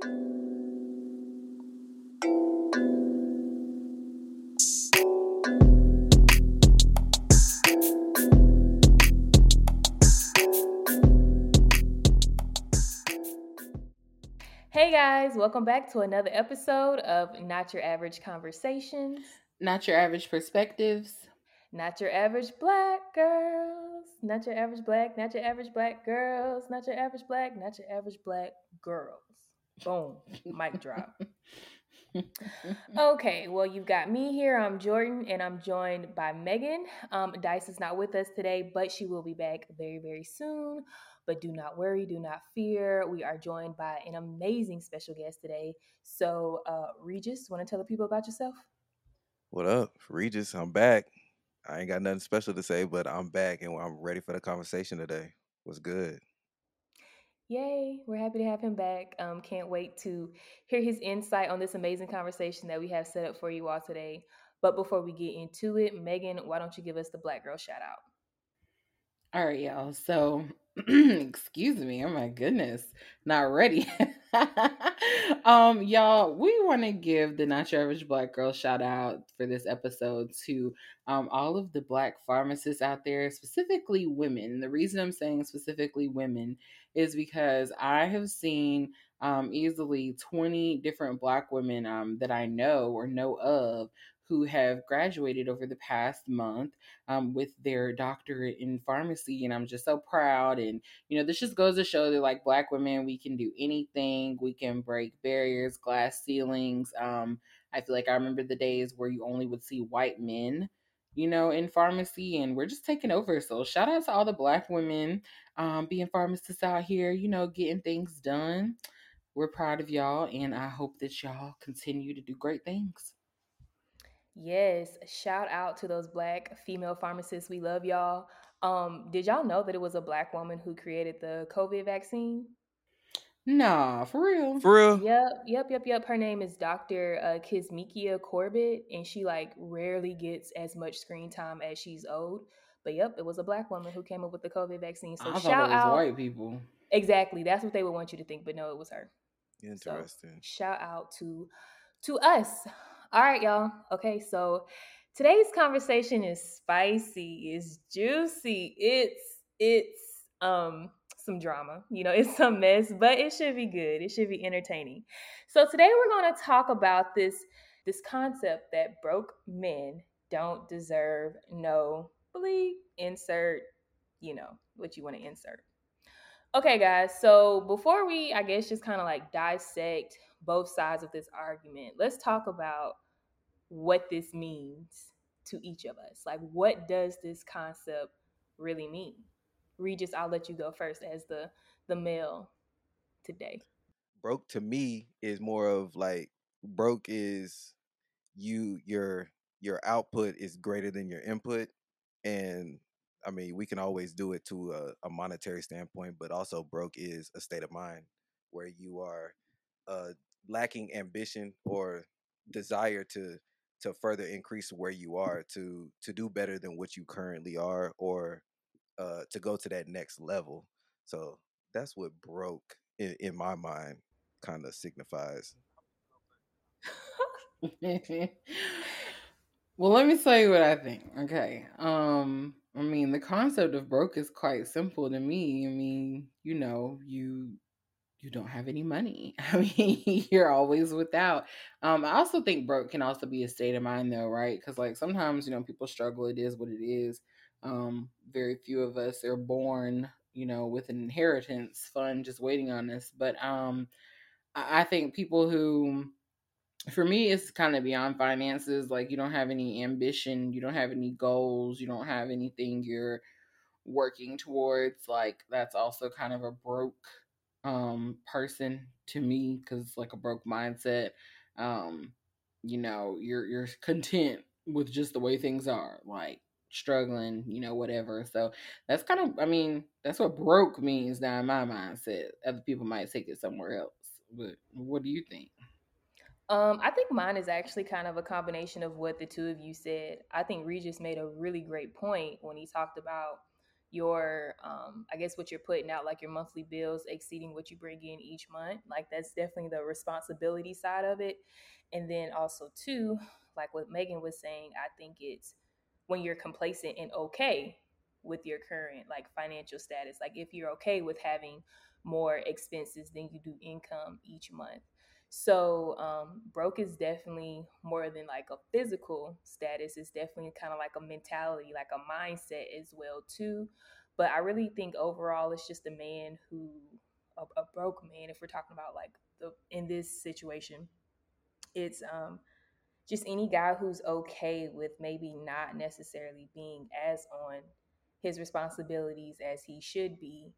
Hey guys, welcome back to another episode of Not Your Average Conversations. Not your average perspectives. Not your average black girls. Not your average black, not your average black girls. Not your average black, not your average black girls. Boom. Mic drop. Okay, well, you've got me here. I'm Jordan, and I'm joined by Megan. Um, Dice is not with us today, but she will be back very, very soon. But do not worry, do not fear. We are joined by an amazing special guest today. So, uh, Regis, want to tell the people about yourself? What up, Regis? I'm back. I ain't got nothing special to say, but I'm back and I'm ready for the conversation today. What's good? Yay, we're happy to have him back. Um, can't wait to hear his insight on this amazing conversation that we have set up for you all today. But before we get into it, Megan, why don't you give us the Black Girl shout out? All right, y'all. So, excuse me. Oh my goodness. Not ready. um, y'all, we want to give the Not Your Average Black Girl shout out for this episode to um, all of the Black pharmacists out there, specifically women. The reason I'm saying specifically women is because I have seen um, easily 20 different Black women um, that I know or know of who have graduated over the past month um, with their doctorate in pharmacy. And I'm just so proud. And, you know, this just goes to show that, like, Black women, we can do anything. We can break barriers, glass ceilings. Um, I feel like I remember the days where you only would see white men, you know, in pharmacy, and we're just taking over. So, shout out to all the Black women um, being pharmacists out here, you know, getting things done. We're proud of y'all, and I hope that y'all continue to do great things. Yes, shout out to those black female pharmacists. We love y'all. Um, did y'all know that it was a black woman who created the COVID vaccine? Nah, for real. For real? Yep, yep, yep, yep. Her name is Dr. Uh, Kizzmekia Corbett, and she like rarely gets as much screen time as she's owed. But yep, it was a black woman who came up with the COVID vaccine. So I shout it was out. white people. Exactly, that's what they would want you to think, but no, it was her. So Interesting. shout out to to us. All right, y'all. Okay, so today's conversation is spicy, it's juicy, it's it's um some drama. You know, it's some mess, but it should be good. It should be entertaining. So today we're going to talk about this this concept that broke men don't deserve no bleep insert, you know, what you want to insert. Okay, guys. So before we, I guess, just kind of like dissect both sides of this argument, let's talk about what this means to each of us. Like, what does this concept really mean? Regis, I'll let you go first as the the male today. Broke to me is more of like broke is you your your output is greater than your input and I mean we can always do it to a, a monetary standpoint, but also broke is a state of mind where you are uh, lacking ambition or desire to to further increase where you are to to do better than what you currently are or uh to go to that next level so that's what broke in, in my mind kind of signifies well let me tell you what i think okay um i mean the concept of broke is quite simple to me i mean you know you you don't have any money. I mean, you're always without. Um, I also think broke can also be a state of mind, though, right? Because like sometimes you know people struggle. It is what it is. Um, very few of us are born, you know, with an inheritance fund just waiting on us. But um, I, think people who, for me, it's kind of beyond finances. Like you don't have any ambition, you don't have any goals, you don't have anything you're working towards. Like that's also kind of a broke um person to me because like a broke mindset um you know you're you're content with just the way things are like struggling you know whatever. So that's kind of i mean that's what broke means now in my mindset other people might take it somewhere else but what do you think? Um, I think mine is actually kind of a combination of what the two of you said. I think Regis made a really great point when he talked about your um i guess what you're putting out like your monthly bills exceeding what you bring in each month like that's definitely the responsibility side of it. And then also too like what megan was saying i think it's when you're complacent and okay with your current like financial status like if you're okay with having more expenses than you do income each month so um, broke is definitely more than like a physical status. It's definitely kind of like a mentality, like a mindset as well too. But I really think overall, it's just a man who a, a broke man. If we're talking about like the in this situation, it's um just any guy who's okay with maybe not necessarily being as on his responsibilities as he should be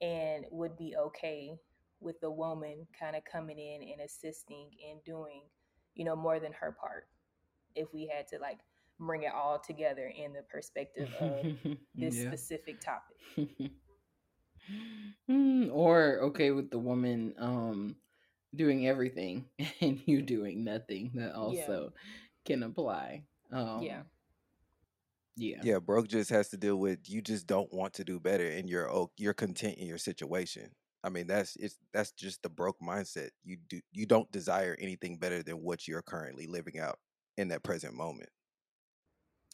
and would be okay with the woman kind of coming in and assisting and doing, you know, more than her part. If we had to like bring it all together in the perspective of this yeah. specific topic. Hmm, or okay with the woman um doing everything and you doing nothing that also yeah. can apply. Um yeah. Yeah. Yeah, broke just has to deal with you just don't want to do better and you're you're content in your situation. I mean, that's it's that's just the broke mindset. You do you don't desire anything better than what you're currently living out in that present moment.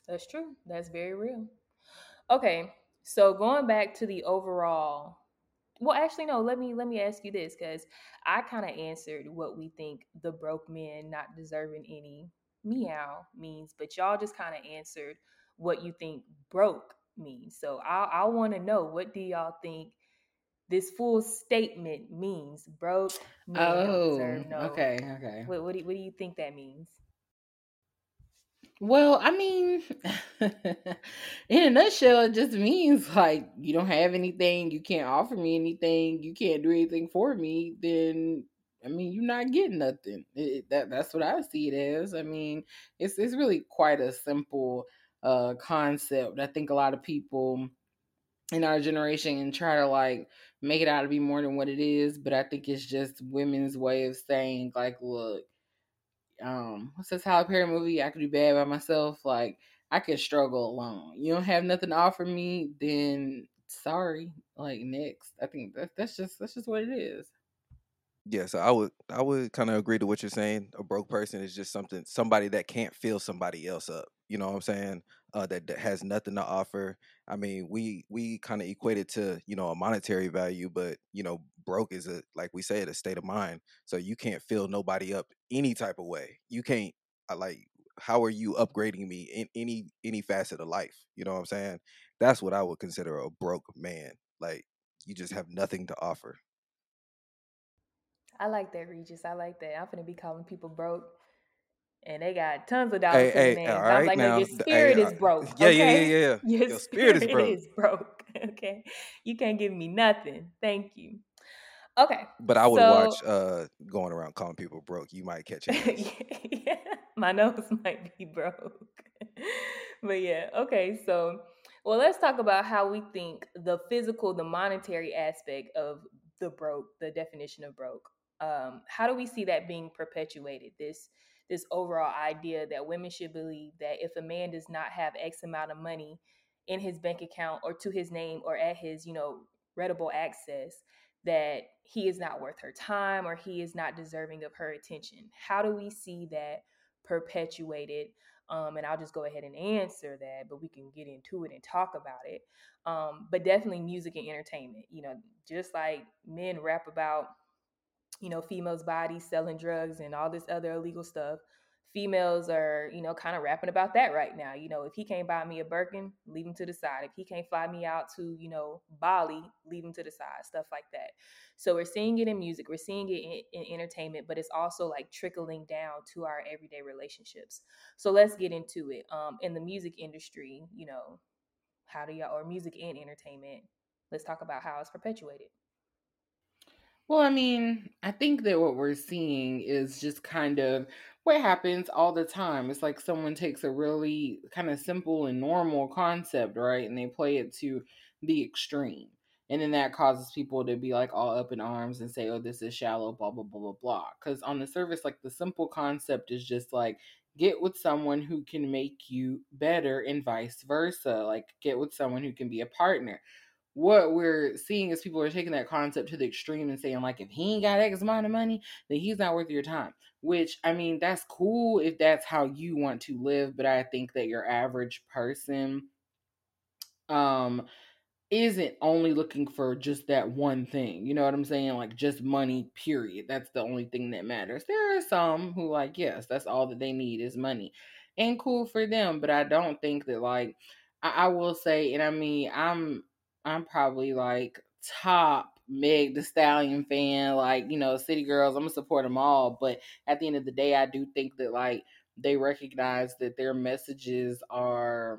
That's true. That's very real. Okay, so going back to the overall well actually no let me let me ask you this because i kind of answered what we think the broke men not deserving any meow means but y'all just kind of answered what you think broke means so i, I want to know what do y'all think this full statement means broke men oh, no. okay, okay. What, what, do, what do you think that means? Well, I mean, in a nutshell, it just means like you don't have anything, you can't offer me anything, you can't do anything for me. Then, I mean, you're not getting nothing. It, that that's what I see it as. I mean, it's it's really quite a simple uh concept. I think a lot of people in our generation and try to like make it out to be more than what it is. But I think it's just women's way of saying like, look, um, what's this Halle Perry movie? I could do bad by myself. Like I could struggle alone. You don't have nothing to offer me, then sorry. Like next. I think that's that's just that's just what it is. Yeah, so I would I would kind of agree to what you're saying. A broke person is just something somebody that can't fill somebody else up. You know what I'm saying? Uh, that, that has nothing to offer. I mean, we we kind of equate it to you know a monetary value, but you know, broke is a like we say, a state of mind. So you can't fill nobody up any type of way. You can't uh, like how are you upgrading me in any any facet of life? You know what I'm saying? That's what I would consider a broke man. Like you just have nothing to offer. I like that, Regis. I like that. I'm gonna be calling people broke, and they got tons of dollars hey, in hey, names. I'm like, now, no, your spirit hey, is broke. Yeah, okay? yeah, yeah, yeah. Your, your spirit, spirit, is broke. Is broke. Okay, you can't give me nothing. Thank you. Okay, but I would so, watch uh going around calling people broke. You might catch it. yeah, my nose might be broke. but yeah, okay. So, well, let's talk about how we think the physical, the monetary aspect of the broke, the definition of broke um, how do we see that being perpetuated this this overall idea that women should believe that if a man does not have x amount of money in his bank account or to his name or at his you know readable access that he is not worth her time or he is not deserving of her attention how do we see that perpetuated um, and i'll just go ahead and answer that but we can get into it and talk about it um, but definitely music and entertainment you know just like men rap about you know, females' bodies selling drugs and all this other illegal stuff. Females are, you know, kind of rapping about that right now. You know, if he can't buy me a Birkin, leave him to the side. If he can't fly me out to, you know, Bali, leave him to the side, stuff like that. So we're seeing it in music, we're seeing it in, in entertainment, but it's also like trickling down to our everyday relationships. So let's get into it. Um, in the music industry, you know, how do y'all, or music and entertainment, let's talk about how it's perpetuated. Well, I mean, I think that what we're seeing is just kind of what happens all the time. It's like someone takes a really kind of simple and normal concept, right? And they play it to the extreme. And then that causes people to be like all up in arms and say, oh, this is shallow, blah, blah, blah, blah, blah. Because on the surface, like the simple concept is just like get with someone who can make you better and vice versa. Like get with someone who can be a partner what we're seeing is people are taking that concept to the extreme and saying like if he ain't got X amount of money, then he's not worth your time. Which I mean, that's cool if that's how you want to live, but I think that your average person um isn't only looking for just that one thing. You know what I'm saying? Like just money, period. That's the only thing that matters. There are some who like, yes, that's all that they need is money. And cool for them, but I don't think that like I, I will say, and I mean, I'm I'm probably like top Meg the Stallion fan. Like, you know, City Girls, I'm gonna support them all. But at the end of the day, I do think that like they recognize that their messages are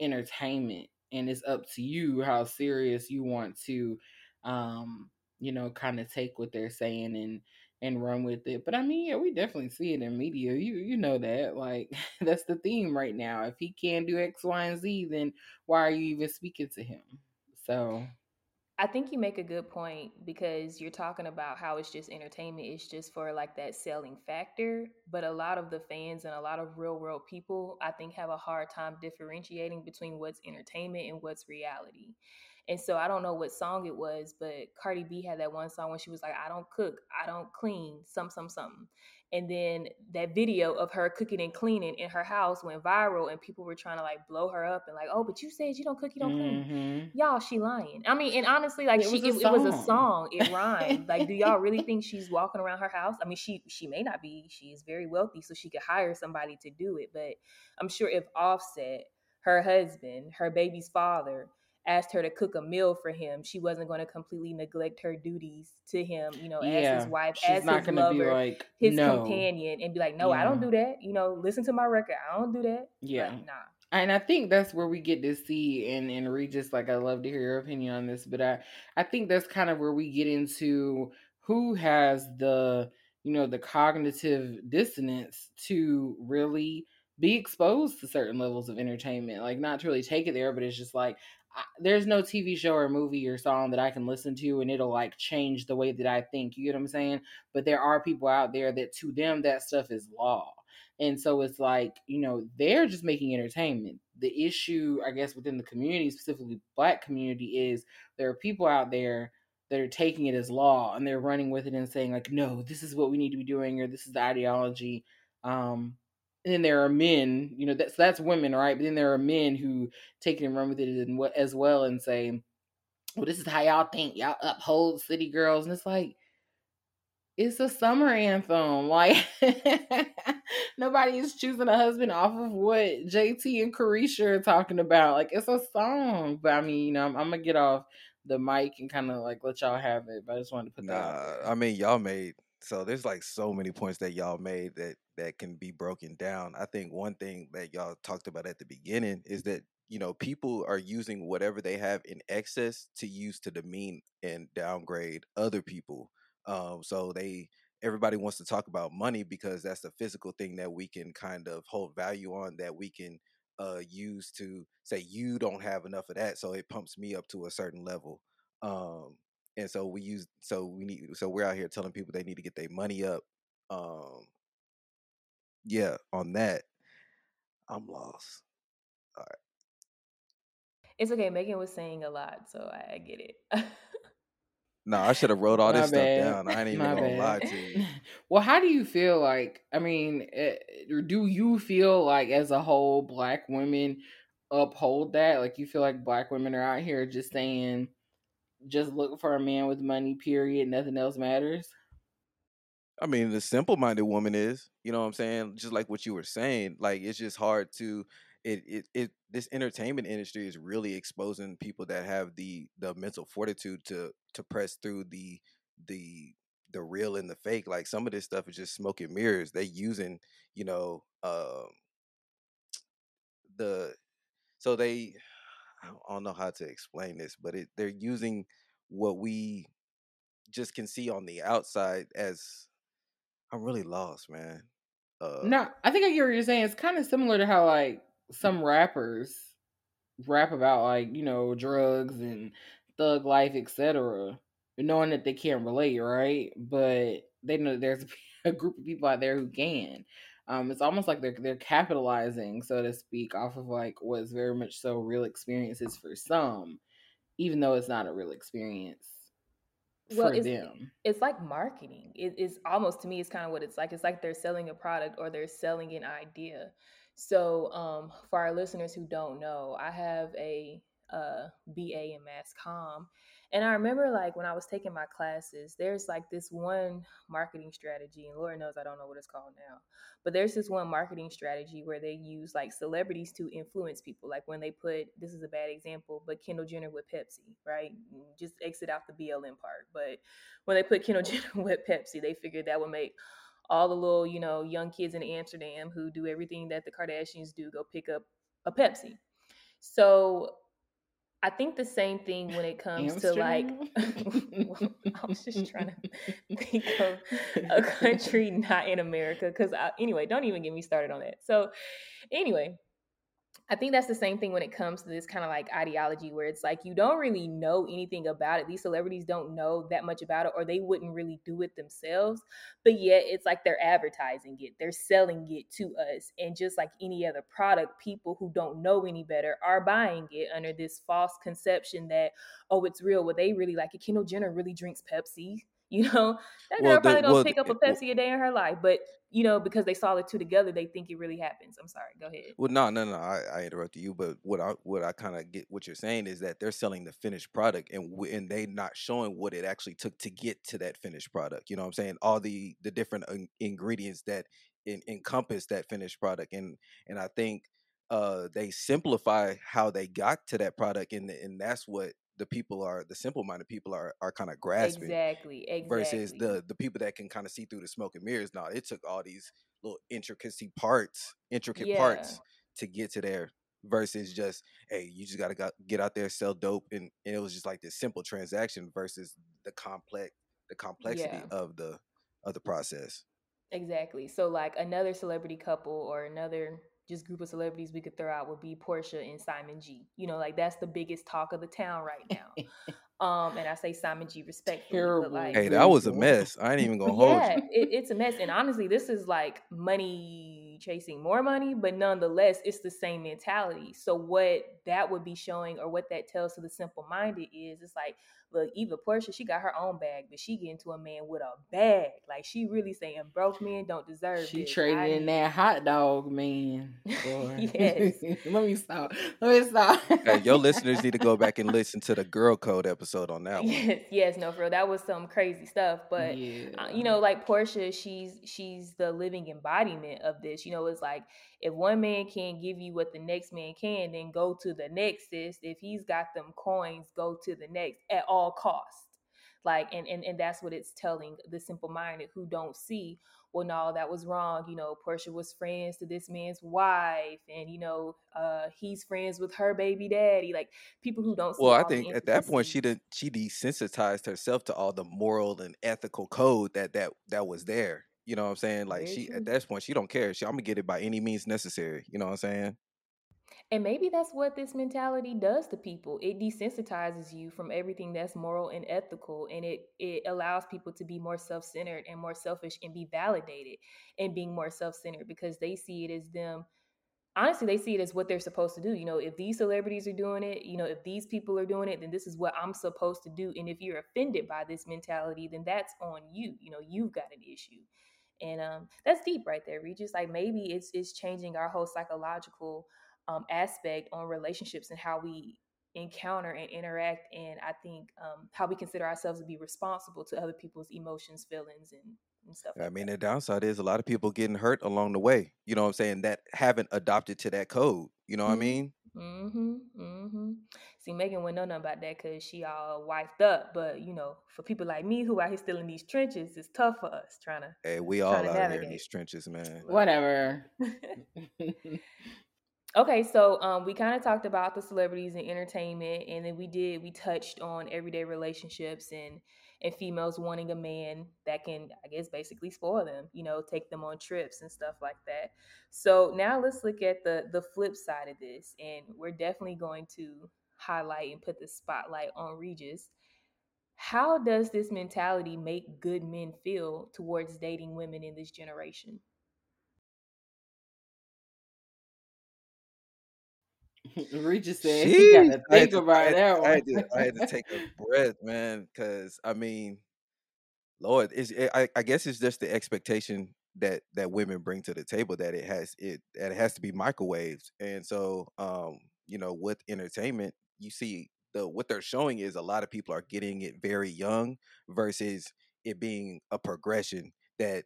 entertainment and it's up to you how serious you want to um, you know, kind of take what they're saying and and run with it. But I mean, yeah, we definitely see it in media. You you know that. Like that's the theme right now. If he can't do X, Y, and Z, then why are you even speaking to him? So I think you make a good point because you're talking about how it's just entertainment. It's just for like that selling factor. But a lot of the fans and a lot of real world people, I think, have a hard time differentiating between what's entertainment and what's reality. And so I don't know what song it was, but Cardi B had that one song when she was like, I don't cook, I don't clean, some, some, something and then that video of her cooking and cleaning in her house went viral and people were trying to like blow her up and like oh but you said you don't cook you don't mm-hmm. clean y'all she lying. I mean and honestly like it she was it, it, was a song. it rhymed. Like do y'all really think she's walking around her house? I mean she she may not be. She is very wealthy so she could hire somebody to do it but i'm sure if offset her husband her baby's father asked her to cook a meal for him, she wasn't going to completely neglect her duties to him, you know, yeah, as his wife, as his lover, like, his no. companion, and be like, no, yeah. I don't do that. You know, listen to my record. I don't do that. Yeah. Like, nah. And I think that's where we get to see and and Regis, like I love to hear your opinion on this, but I I think that's kind of where we get into who has the you know the cognitive dissonance to really be exposed to certain levels of entertainment like not to really take it there but it's just like there's no TV show or movie or song that I can listen to and it'll like change the way that I think. You get what I'm saying? But there are people out there that to them that stuff is law. And so it's like, you know, they're just making entertainment. The issue, I guess, within the community, specifically black community, is there are people out there that are taking it as law and they're running with it and saying, like, no, this is what we need to be doing, or this is the ideology. Um, and then there are men, you know, that's that's women, right? But then there are men who take it and run with it as well and say, "Well, this is how y'all think. Y'all uphold city girls," and it's like, it's a summer anthem. Like nobody is choosing a husband off of what JT and Caresha are talking about. Like it's a song, but I mean, you know, I'm, I'm gonna get off the mic and kind of like let y'all have it. But I just wanted to put nah, that. I mean, y'all made so there's like so many points that y'all made that that can be broken down. I think one thing that y'all talked about at the beginning is that you know people are using whatever they have in excess to use to demean and downgrade other people. Um, so they everybody wants to talk about money because that's the physical thing that we can kind of hold value on that we can uh, use to say you don't have enough of that, so it pumps me up to a certain level. Um, and so we use so we need so we're out here telling people they need to get their money up. Um, yeah, on that, I'm lost. All right. It's okay. Megan was saying a lot, so I, I get it. No, I should have wrote all My this stuff bad. down. I ain't even My gonna lie to you. Well, how do you feel like? I mean, eh, do you feel like as a whole, black women uphold that? Like, you feel like black women are out here just saying, just look for a man with money, period. Nothing else matters. I mean, the simple minded woman is, you know what I'm saying? Just like what you were saying, like it's just hard to it it it this entertainment industry is really exposing people that have the the mental fortitude to to press through the the the real and the fake. Like some of this stuff is just smoke and mirrors. They using, you know, um the so they I don't- know how to explain this, but it they're using what we just can see on the outside as I'm really lost, man. Uh No, I think I get what you're saying. It's kind of similar to how like some rappers rap about like you know drugs and thug life, etc. Knowing that they can't relate, right? But they know there's a group of people out there who can. Um, it's almost like they're they're capitalizing, so to speak, off of like what's very much so real experiences for some, even though it's not a real experience Well, for it's them. it's like marketing. It's almost to me, it's kind of what it's like. It's like they're selling a product or they're selling an idea. So, um, for our listeners who don't know, I have a uh, BA in Mass Comm, and I remember like when I was taking my classes, there's like this one marketing strategy, and Lord knows I don't know what it's called now, but there's this one marketing strategy where they use like celebrities to influence people. Like when they put this is a bad example, but Kendall Jenner with Pepsi, right? Mm, just exit out the BLM part, but when they put Kendall Jenner with Pepsi, they figured that would make all the little, you know, young kids in Amsterdam who do everything that the Kardashians do go pick up a Pepsi. So I think the same thing when it comes to like well, I was just trying to think of a country not in America because anyway, don't even get me started on that. So anyway, I think that's the same thing when it comes to this kind of like ideology where it's like you don't really know anything about it. These celebrities don't know that much about it or they wouldn't really do it themselves. But yet it's like they're advertising it, they're selling it to us. And just like any other product, people who don't know any better are buying it under this false conception that, oh, it's real. Well, they really like it. Kendall Jenner really drinks Pepsi. You know, that girl Well, probably don't well, pick up a it- well- Pepsi a day in her life. But, you know, because they saw the two together, they think it really happens. I'm sorry. Go ahead. Well, no, no, no. I, I interrupted you, but what I what I kind of get what you're saying is that they're selling the finished product, and and they not showing what it actually took to get to that finished product. You know what I'm saying? All the the different in- ingredients that in, encompass that finished product, and and I think uh they simplify how they got to that product, and and that's what the people are the simple minded people are are kind of grasping Exactly. Exactly. versus the the people that can kind of see through the smoke and mirrors. Now it took all these little intricacy parts, intricate Yeah. parts to get to there. Versus just hey, you just gotta go, get out there, sell dope, and, and it was just like this simple transaction versus the complex the complexity Yeah. of the of the process. Exactly. So like another celebrity couple or another just group of celebrities we could throw out would be Porsha and Simon G. You know, like that's the biggest talk of the town right now. Um, and I say Simon G respectfully, Terrible. but like Hey, that was a mess. I ain't even gonna hold yeah, you. it, it's a mess. And honestly, this is like money chasing more money, but nonetheless, it's the same mentality. So what that would be showing, or what that tells to the simple minded, is it's like, look, Eva Porsha, she got her own bag, but she getting to a man with a bag. Like she really saying, broke men don't deserve. She this. traded I in that hot dog, man. Yes. Let me stop. Let me stop. Hey, your listeners need to go back and listen to the girl code episode on that one. Yes, yes, no, for real. That was some crazy stuff. But yeah. uh, you know like porsha she's she's the living embodiment of this you know it's like if one man can't give you what the next man can then go to the next sis if he's got them coins go to the next at all costs like and and, and that's what it's telling the simple minded who don't see well no that was wrong you know porsha was friends to this man's wife and you know uh he's friends with her baby daddy like people who don't see Well, I think at that point she intricacies. did she desensitized herself to all the moral and ethical code that that that was there. You know what I'm saying? Like Very she true. at that point she don't care. She I'm gonna get it by any means necessary. You know what I'm saying? And maybe that's what this mentality does to people. It desensitizes you from everything that's moral and ethical, and it it allows people to be more self centered and more selfish and be validated and being more self centered because they see it as them. Honestly, they see it as what they're supposed to do. You know, if these celebrities are doing it, you know, if these people are doing it, then this is what I'm supposed to do. And if you're offended by this mentality, then that's on you. You know, you've got an issue and um, that's deep right there regis like maybe it's it's changing our whole psychological um, aspect on relationships and how we encounter and interact and i think um, how we consider ourselves to be responsible to other people's emotions feelings and, and stuff I like mean, that. the downside is a lot of people getting hurt along the way. You know what I'm saying? That haven't adopted to that code. You know what I mean? Mm-hmm. Mm-hmm. See, Megan wouldn't know nothing about that because she all wifed up. But you know, for people like me who out here still in these trenches, it's tough for us trying to Hey, we all to out here in these trenches, man. Whatever. Okay, so um, we kind of talked about the celebrities and entertainment, and then we did we touched on everyday relationships and and females wanting a man that can, I guess, basically spoil them, you know, take them on trips and stuff like that. So now let's look at the the flip side of this, and we're definitely going to highlight and put the spotlight on Regis. How does this mentality make good men feel towards dating women in this generation? Regis said he got to I had think to, I about had, that I one. had to, I had to take a breath, man, because I mean, Lord, it's, it, I, I guess it's just the expectation that that women bring to the table that it has it that it has to be microwaved, and so um, you know, with entertainment, you see the what they're showing is a lot of people are getting it very young versus it being a progression that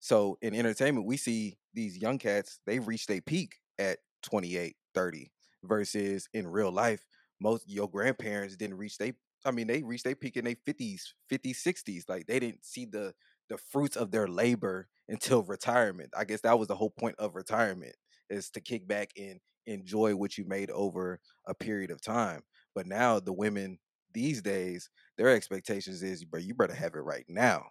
so in entertainment we see these young cats they've reached a peak at 28 30 versus in real life most your grandparents didn't reach they I mean, they reached their peak in their fifties, 50s, 60s. Like they didn't see the the fruits of their labor until retirement. I guess that was the whole point of retirement is to kick back and enjoy what you made over a period of time. But now the women these days, their expectations is, bro, you better have it right now.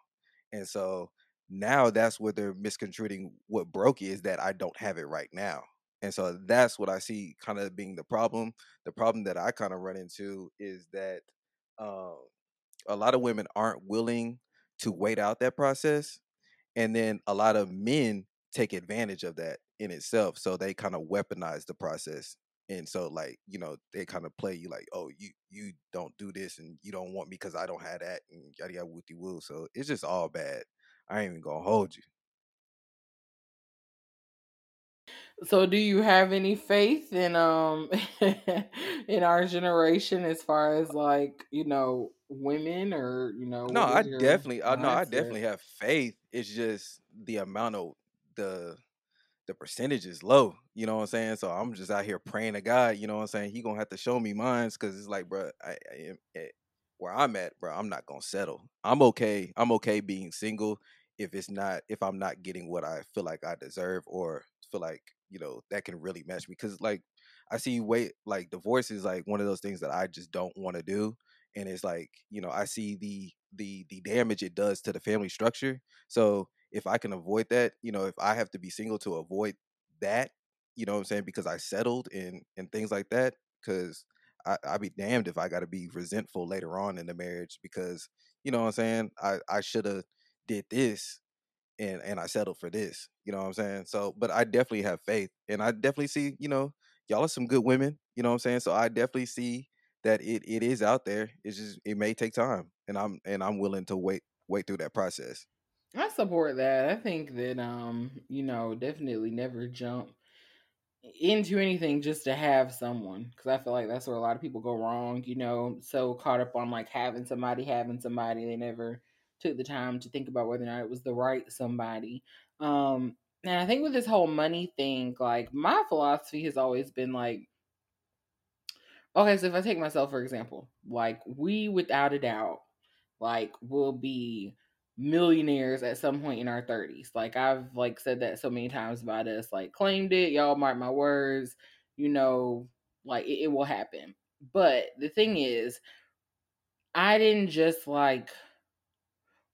And so now that's what they're misconstruing what broke is that I don't have it right now. And so that's what I see kind of being the problem. The problem that I kind of run into is that um, a lot of women aren't willing to wait out that process and then a lot of men take advantage of that in itself so they kind of weaponize the process. And so like you know they kind of play you like oh you you don't do this and you don't want me because i don't have that and yada yada wooty woo so it's just all bad. I ain't even gonna hold you So do you have any faith in um in our generation as far as like, you know, women or, you know, no i definitely uh, no i definitely have faith it's just the amount of the the percentage is low. You know what I'm saying? So I'm just out here praying to God. You know what I'm saying? He gonna have to show me mines because it's like, bro, I, I am where I'm at, bro. I'm not gonna settle. I'm okay. I'm okay being single if it's not if I'm not getting what I feel like I deserve or feel like you know that can really match me. Because like I see wait like divorce is like one of those things that I just don't want to do, and it's like you know I see the the the damage it does to the family structure. So if I can avoid that, you know, if I have to be single to avoid that, you know what I'm saying, because I settled and and things like that, because I I'd be damned if I got to be resentful later on in the marriage because you know what I'm saying, I I should have did this and and I settled for this, you know what I'm saying. So, but I definitely have faith, and I definitely see, you know, y'all are some good women, you know what I'm saying. So I definitely see that it it is out there. It's just it may take time, and I'm and I'm willing to wait wait through that process. I support that. I think that um, you know, definitely never jump into anything just to have someone because I feel like that's where a lot of people go wrong, you know, so caught up on like having somebody, having somebody, they never took the time to think about whether or not it was the right somebody. Um and I think with this whole money thing, like my philosophy has always been like okay, so if I take myself for example, like we without a doubt like will be millionaires at some point in our 30s. Like I've like said that so many times about us, like claimed it, y'all mark my words, you know, like it, it will happen. But the thing is, I didn't just like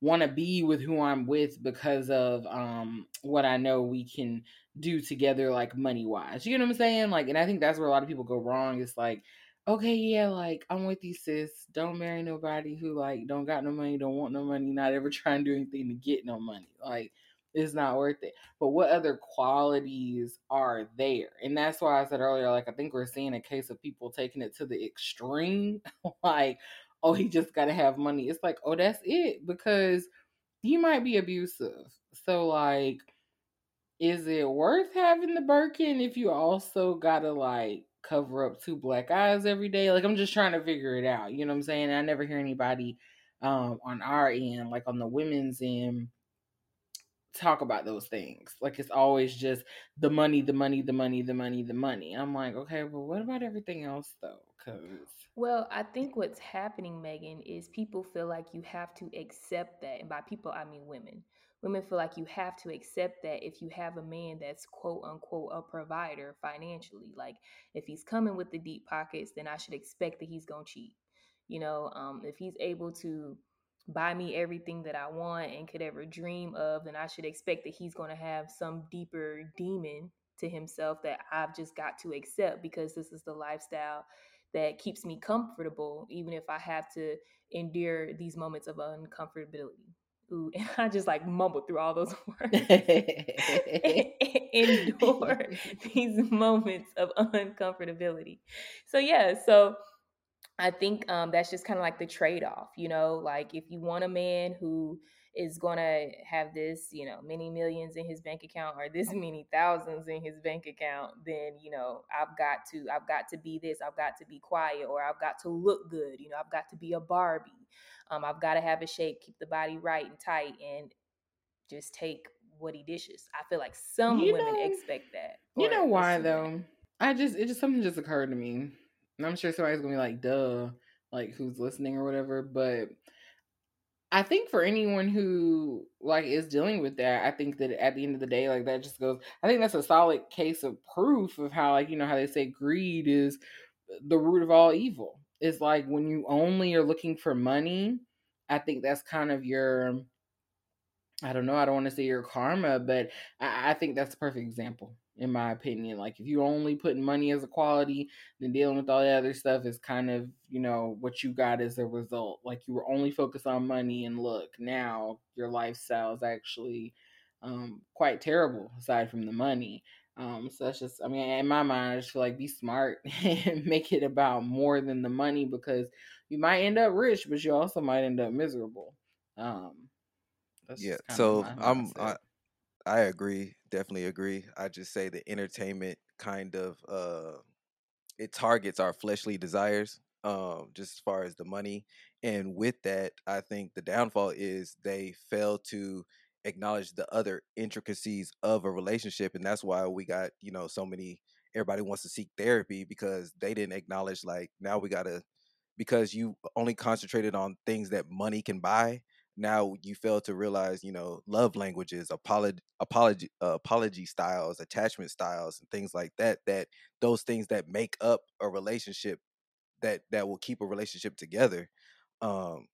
want to be with who I'm with because of um what I know we can do together like money wise. You know what I'm saying? Like and I think that's where a lot of people go wrong. It's like, okay, yeah, like I'm with you, sis. Don't marry nobody who like don't got no money, don't want no money, not ever try and do anything to get no money. Like it's not worth it. But what other qualities are there? And that's why I said earlier, like I think we're seeing a case of people taking it to the extreme. like, oh, he just gotta have money. It's like, oh, that's it, because he might be abusive. So like, is it worth having the Birkin if you also gotta like cover up two black eyes every day? Like I'm just trying to figure it out. You know what I'm saying? I never hear anybody um on our end, like on the women's end talk about those things. Like it's always just the money, the money, the money, the money, the money. I'm like, okay, but what about everything else though? Cause well, I think what's happening, Megan, is people feel like you have to accept that, and by people I mean women. Women feel like you have to accept that if you have a man that's quote unquote a provider financially. Like if he's coming with the deep pockets, then I should expect that he's gonna cheat. You know, um, if he's able to buy me everything that I want and could ever dream of, then I should expect that he's going to have some deeper demon to himself that I've just got to accept because this is the lifestyle that keeps me comfortable, even if I have to endure these moments of uncomfortability. Ooh, and I just like mumbled through all those words. endure these moments of uncomfortability. So yeah, so I think um, that's just kind of like the trade off, you know, like if you want a man who is going to have this, you know, many millions in his bank account or this many thousands in his bank account, then, you know, I've got to, I've got to be this, I've got to be quiet, or I've got to look good, you know, I've got to be a Barbie. Um, I've got to have a shape, keep the body right and tight, and just take what he dishes. I feel like some you women know, expect that. You know why though? I just, it just, something just occurred to me and I'm sure somebody's gonna be like, duh, like who's listening or whatever. But I think for anyone who like is dealing with that, I think that at the end of the day, like that just goes. I think that's a solid case of proof of how, like you know, how they say greed is the root of all evil. It's like when you only are looking for money. I think that's kind of your. I don't know. I don't want to say your karma, but I, I think that's a perfect example in my opinion. Like if you're only putting money as a quality, then dealing with all the other stuff is kind of, you know, what you got as a result. Like you were only focused on money and look, now your lifestyle is actually um, quite terrible aside from the money. Um, so that's just, I mean, in my mind, I just feel like be smart and make it about more than the money because you might end up rich, but you also might end up miserable. Um, yeah. So I'm, I, I agree, definitely agree. I just say the entertainment kind of uh it targets our fleshly desires um just as far as the money and with that I think the downfall is they fail to acknowledge the other intricacies of a relationship and that's why we got, you know, so many everybody wants to seek therapy because they didn't acknowledge like now we got to because you only concentrated on things that money can buy now you fail to realize you know love languages apology apology uh, apology styles attachment styles and things like that that those things that make up a relationship that that will keep a relationship together um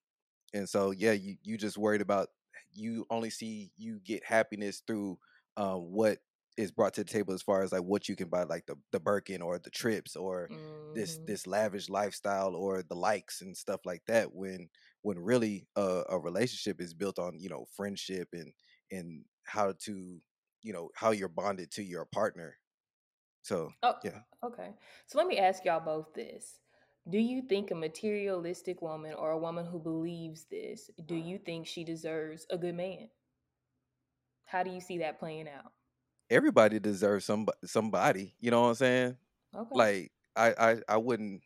and so yeah you you just worried about you only see you get happiness through uh, what is brought to the table as far as like what you can buy like the the Birkin or the trips or mm-hmm. this this lavish lifestyle or the likes and stuff like that when when really a, a relationship is built on you know friendship and and how to you know how you're bonded to your partner. So oh, yeah. okay. So let me ask y'all both this. Do you think a materialistic woman or a woman who believes this do you think she deserves a good man? How do you see that playing out? Everybody deserves some somebody you know what i'm saying? Okay. like I, I i wouldn't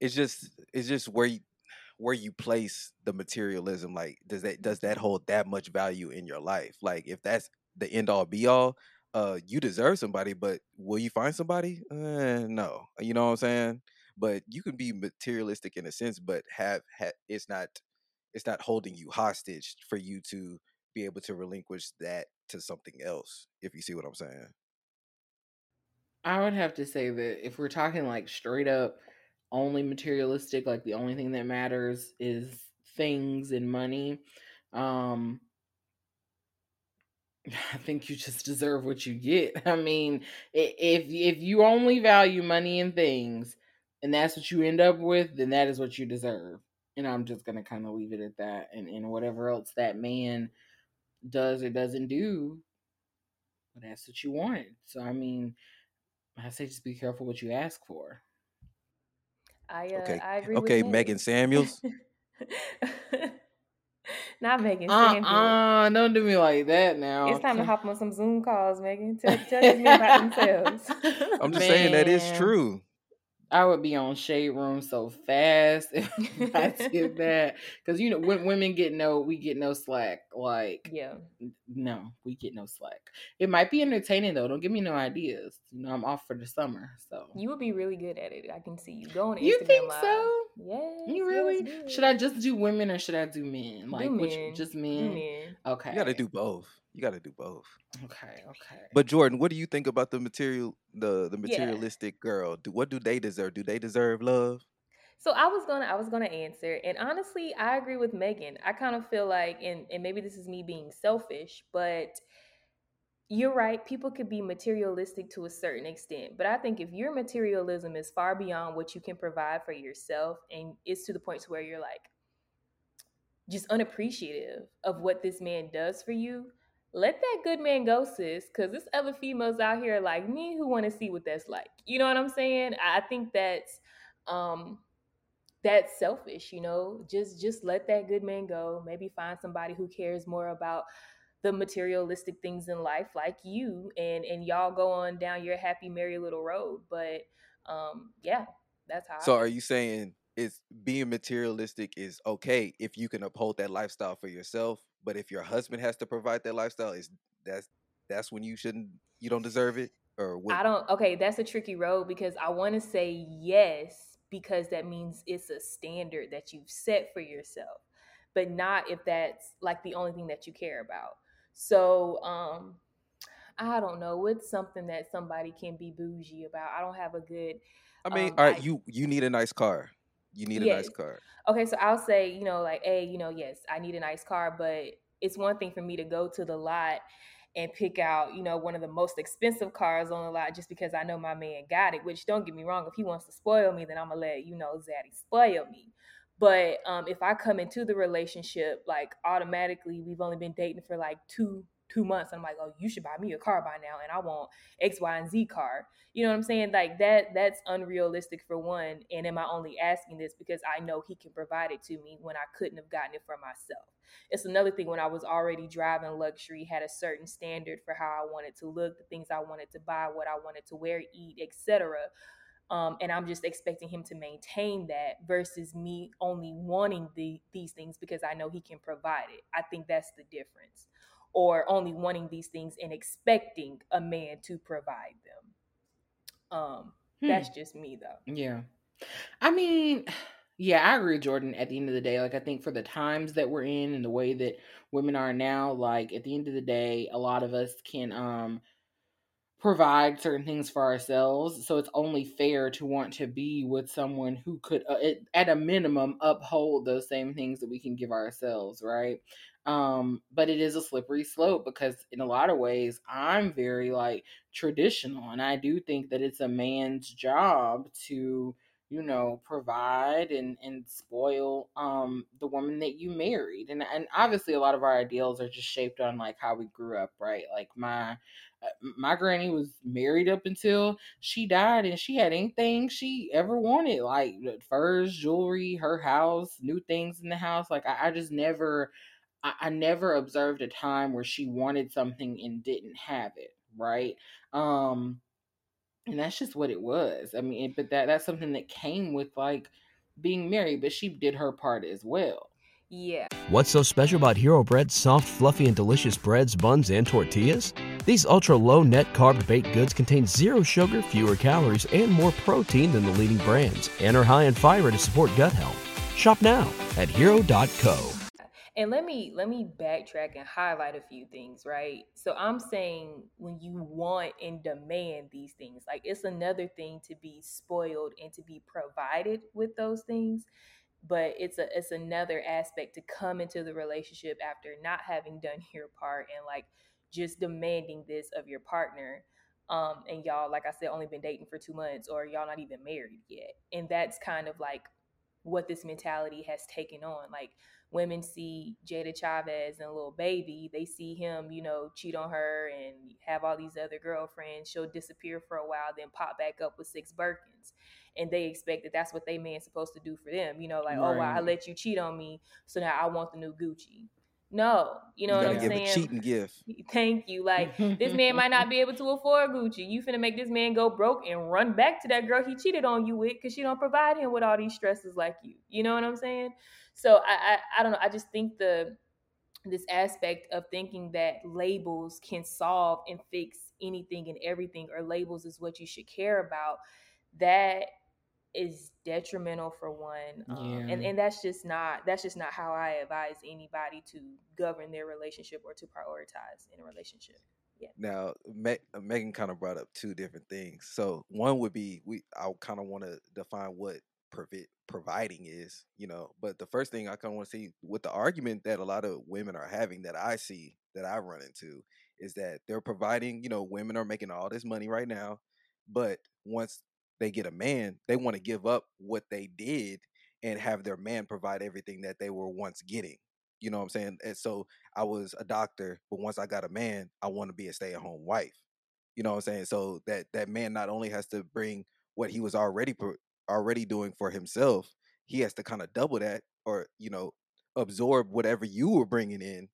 it's just it's just where you where you place the materialism like does that does that hold that much value in your life? Like if that's the end all be all uh you deserve somebody but will you find somebody? Uh, no. You know what i'm saying? But you can be materialistic in a sense but have ha- it's not it's not holding you hostage for you to be able to relinquish that to something else if you see what i'm saying. I would have to say that if we're talking like straight up only materialistic, like the only thing that matters is things and money, Um, I think you just deserve what you get. I mean, if if you only value money and things, and that's what you end up with, then that is what you deserve. And I'm just gonna kind of leave it at that. And and whatever else that man does or doesn't do, that's what you want. So I mean, I say just be careful what you ask for. I uh, Okay. I agree Okay, with Megan Samuels. Not Megan Uh Samuels. uh don't do me like that now. It's time to hop on some Zoom calls, Megan. Tell, tell these men about themselves. I'm just saying that is true. I would be on shade room so fast if I did that because you know when women get no, we get no slack. Like yeah. no, we get no slack. It might be entertaining though. Don't give me no ideas. You know I'm off for the summer, so You would be really good at it. I can see you going You Instagram think Live. so? Yeah. You really? do Should. I just do women or should I do men? Like do which just Do men? men. Okay. You got to do both. You got to do both. Okay, okay. But Jordan, what do you think about the material, the the Yeah. materialistic girl? Do what do they deserve? Do they deserve love? So I was gonna I was gonna answer, and honestly, I agree with Megan. I kind of feel like, and and maybe this is me being selfish, but you're right. People could be materialistic to a certain extent, but I think if your materialism is far beyond what you can provide for yourself, and it's to the point to where you're like just unappreciative of what this man does for you, let that good man go, sis. Because there's other females out here like me who want to see what that's like. You know what I'm saying? I think that's um that's selfish you know just just let that good man go maybe find somebody who cares more about the materialistic things in life like you and and y'all go on down your happy merry little road but um yeah that's how So I are you saying it's being materialistic is okay if you can uphold that lifestyle for yourself, but if your husband has to provide that lifestyle, is that's that's when you shouldn't you don't deserve it or what? I don't okay, that's a tricky road because I want to say yes because that means it's a standard that you've set for yourself, but not if that's like the only thing that you care about. So, um I don't know, what's something that somebody can be bougie about? I don't have a good I mean, um all right, I you you need a nice car. You need a yes. nice car. Okay, so I'll say, you know, like, hey, you know, yes, I need a nice car, but it's one thing for me to go to the lot and pick out, you know, one of the most expensive cars on the lot just because I know my man got it. Which don't get me wrong, if he wants to spoil me, then I'm gonna let you know Zaddy spoil me. But um, if I come into the relationship like automatically, we've only been dating for like two two months. I'm like, oh, you should buy me a car by now, and I want X, Y, and Z car. You know what I'm saying? Like that that's unrealistic for one. And am I only asking this because I know he can provide it to me when I couldn't have gotten it for myself? It's another thing when I was already driving luxury, had a certain standard for how I wanted to look, the things I wanted to buy, what I wanted to wear, eat, etc. Um, and I'm just expecting him to maintain that versus me only wanting the, these things because I know he can provide it. I think that's the difference. Or only wanting these things and expecting a man to provide them. Um, Hmm. that's just me though. Yeah. I mean, yeah, I agree, Jordan. At the end of the day, like I think for the times that we're in and the way that women are now, like at the end of the day, a lot of us can um provide certain things for ourselves. So it's only fair to want to be with someone who could, uh, at, at a minimum, uphold those same things that we can give ourselves, right? Um, but it is a slippery slope because in a lot of ways, I'm very like traditional, and I do think that it's a man's job to you know provide and and spoil um the woman that you married and and obviously a lot of our ideals are just shaped on like how we grew up right? Like my uh, my granny was married up until she died and she had anything she ever wanted like furs jewelry her house new things in the house like i, I just never I, I never observed a time where she wanted something and didn't have it right um and that's just what it was i mean but that that's something that came with like being married but she did her part as well Yeah. What's so special about Hero Bread's soft, fluffy, and delicious breads, buns, and tortillas? These ultra low net carb baked goods contain zero sugar, fewer calories, and more protein than the leading brands, and are high in fiber to support gut health. Shop now at hero.co. And let me let me backtrack and highlight a few things, right? So I'm saying when you want and demand these things, like it's another thing to be spoiled and to be provided with those things. but it's a it's another aspect to come into the relationship after not having done your part and like just demanding this of your partner um and y'all like i said only been dating for two months or y'all not even married yet and that's kind of like what this mentality has taken on like women see Jayda Cheaves and a Lil Baby, they see him, you know, cheat on her and have all these other girlfriends. She'll disappear for a while, then pop back up with six Birkins. And they expect that that's what they man's supposed to do for them. You know, like, oh, right. oh, wow, I let you cheat on me, so now I want the new Gucci. No, you know you what I'm give saying. A cheating gift. Thank you. Like this man might not be able to afford Gucci. You finna make this man go broke and run back to that girl he cheated on you with because she don't provide him with all these stresses like you. You know what I'm saying? So I, I, I don't know. I just think the this aspect of thinking that labels can solve and fix anything and everything, or labels is what you should care about. That is detrimental for one um, yeah. and and that's just not that's just not how i advise anybody to govern their relationship or to prioritize in a relationship. Yeah. Now Me- megan kind of brought up two different things. So one would be we i kind of want to define what provi- providing is you know but the first thing i kind of want to see with the argument that a lot of women are having that i see that i run into is that they're providing you know women are making all this money right now but once they get a man, they want to give up what they did and have their man provide everything that they were once getting. You know what I'm saying? And so I was a doctor, but once I got a man, I want to be a stay-at-home wife. You know what I'm saying? So that that man not only has to bring what he was already already doing for himself, he has to kind of double that or you know absorb whatever you were bringing in.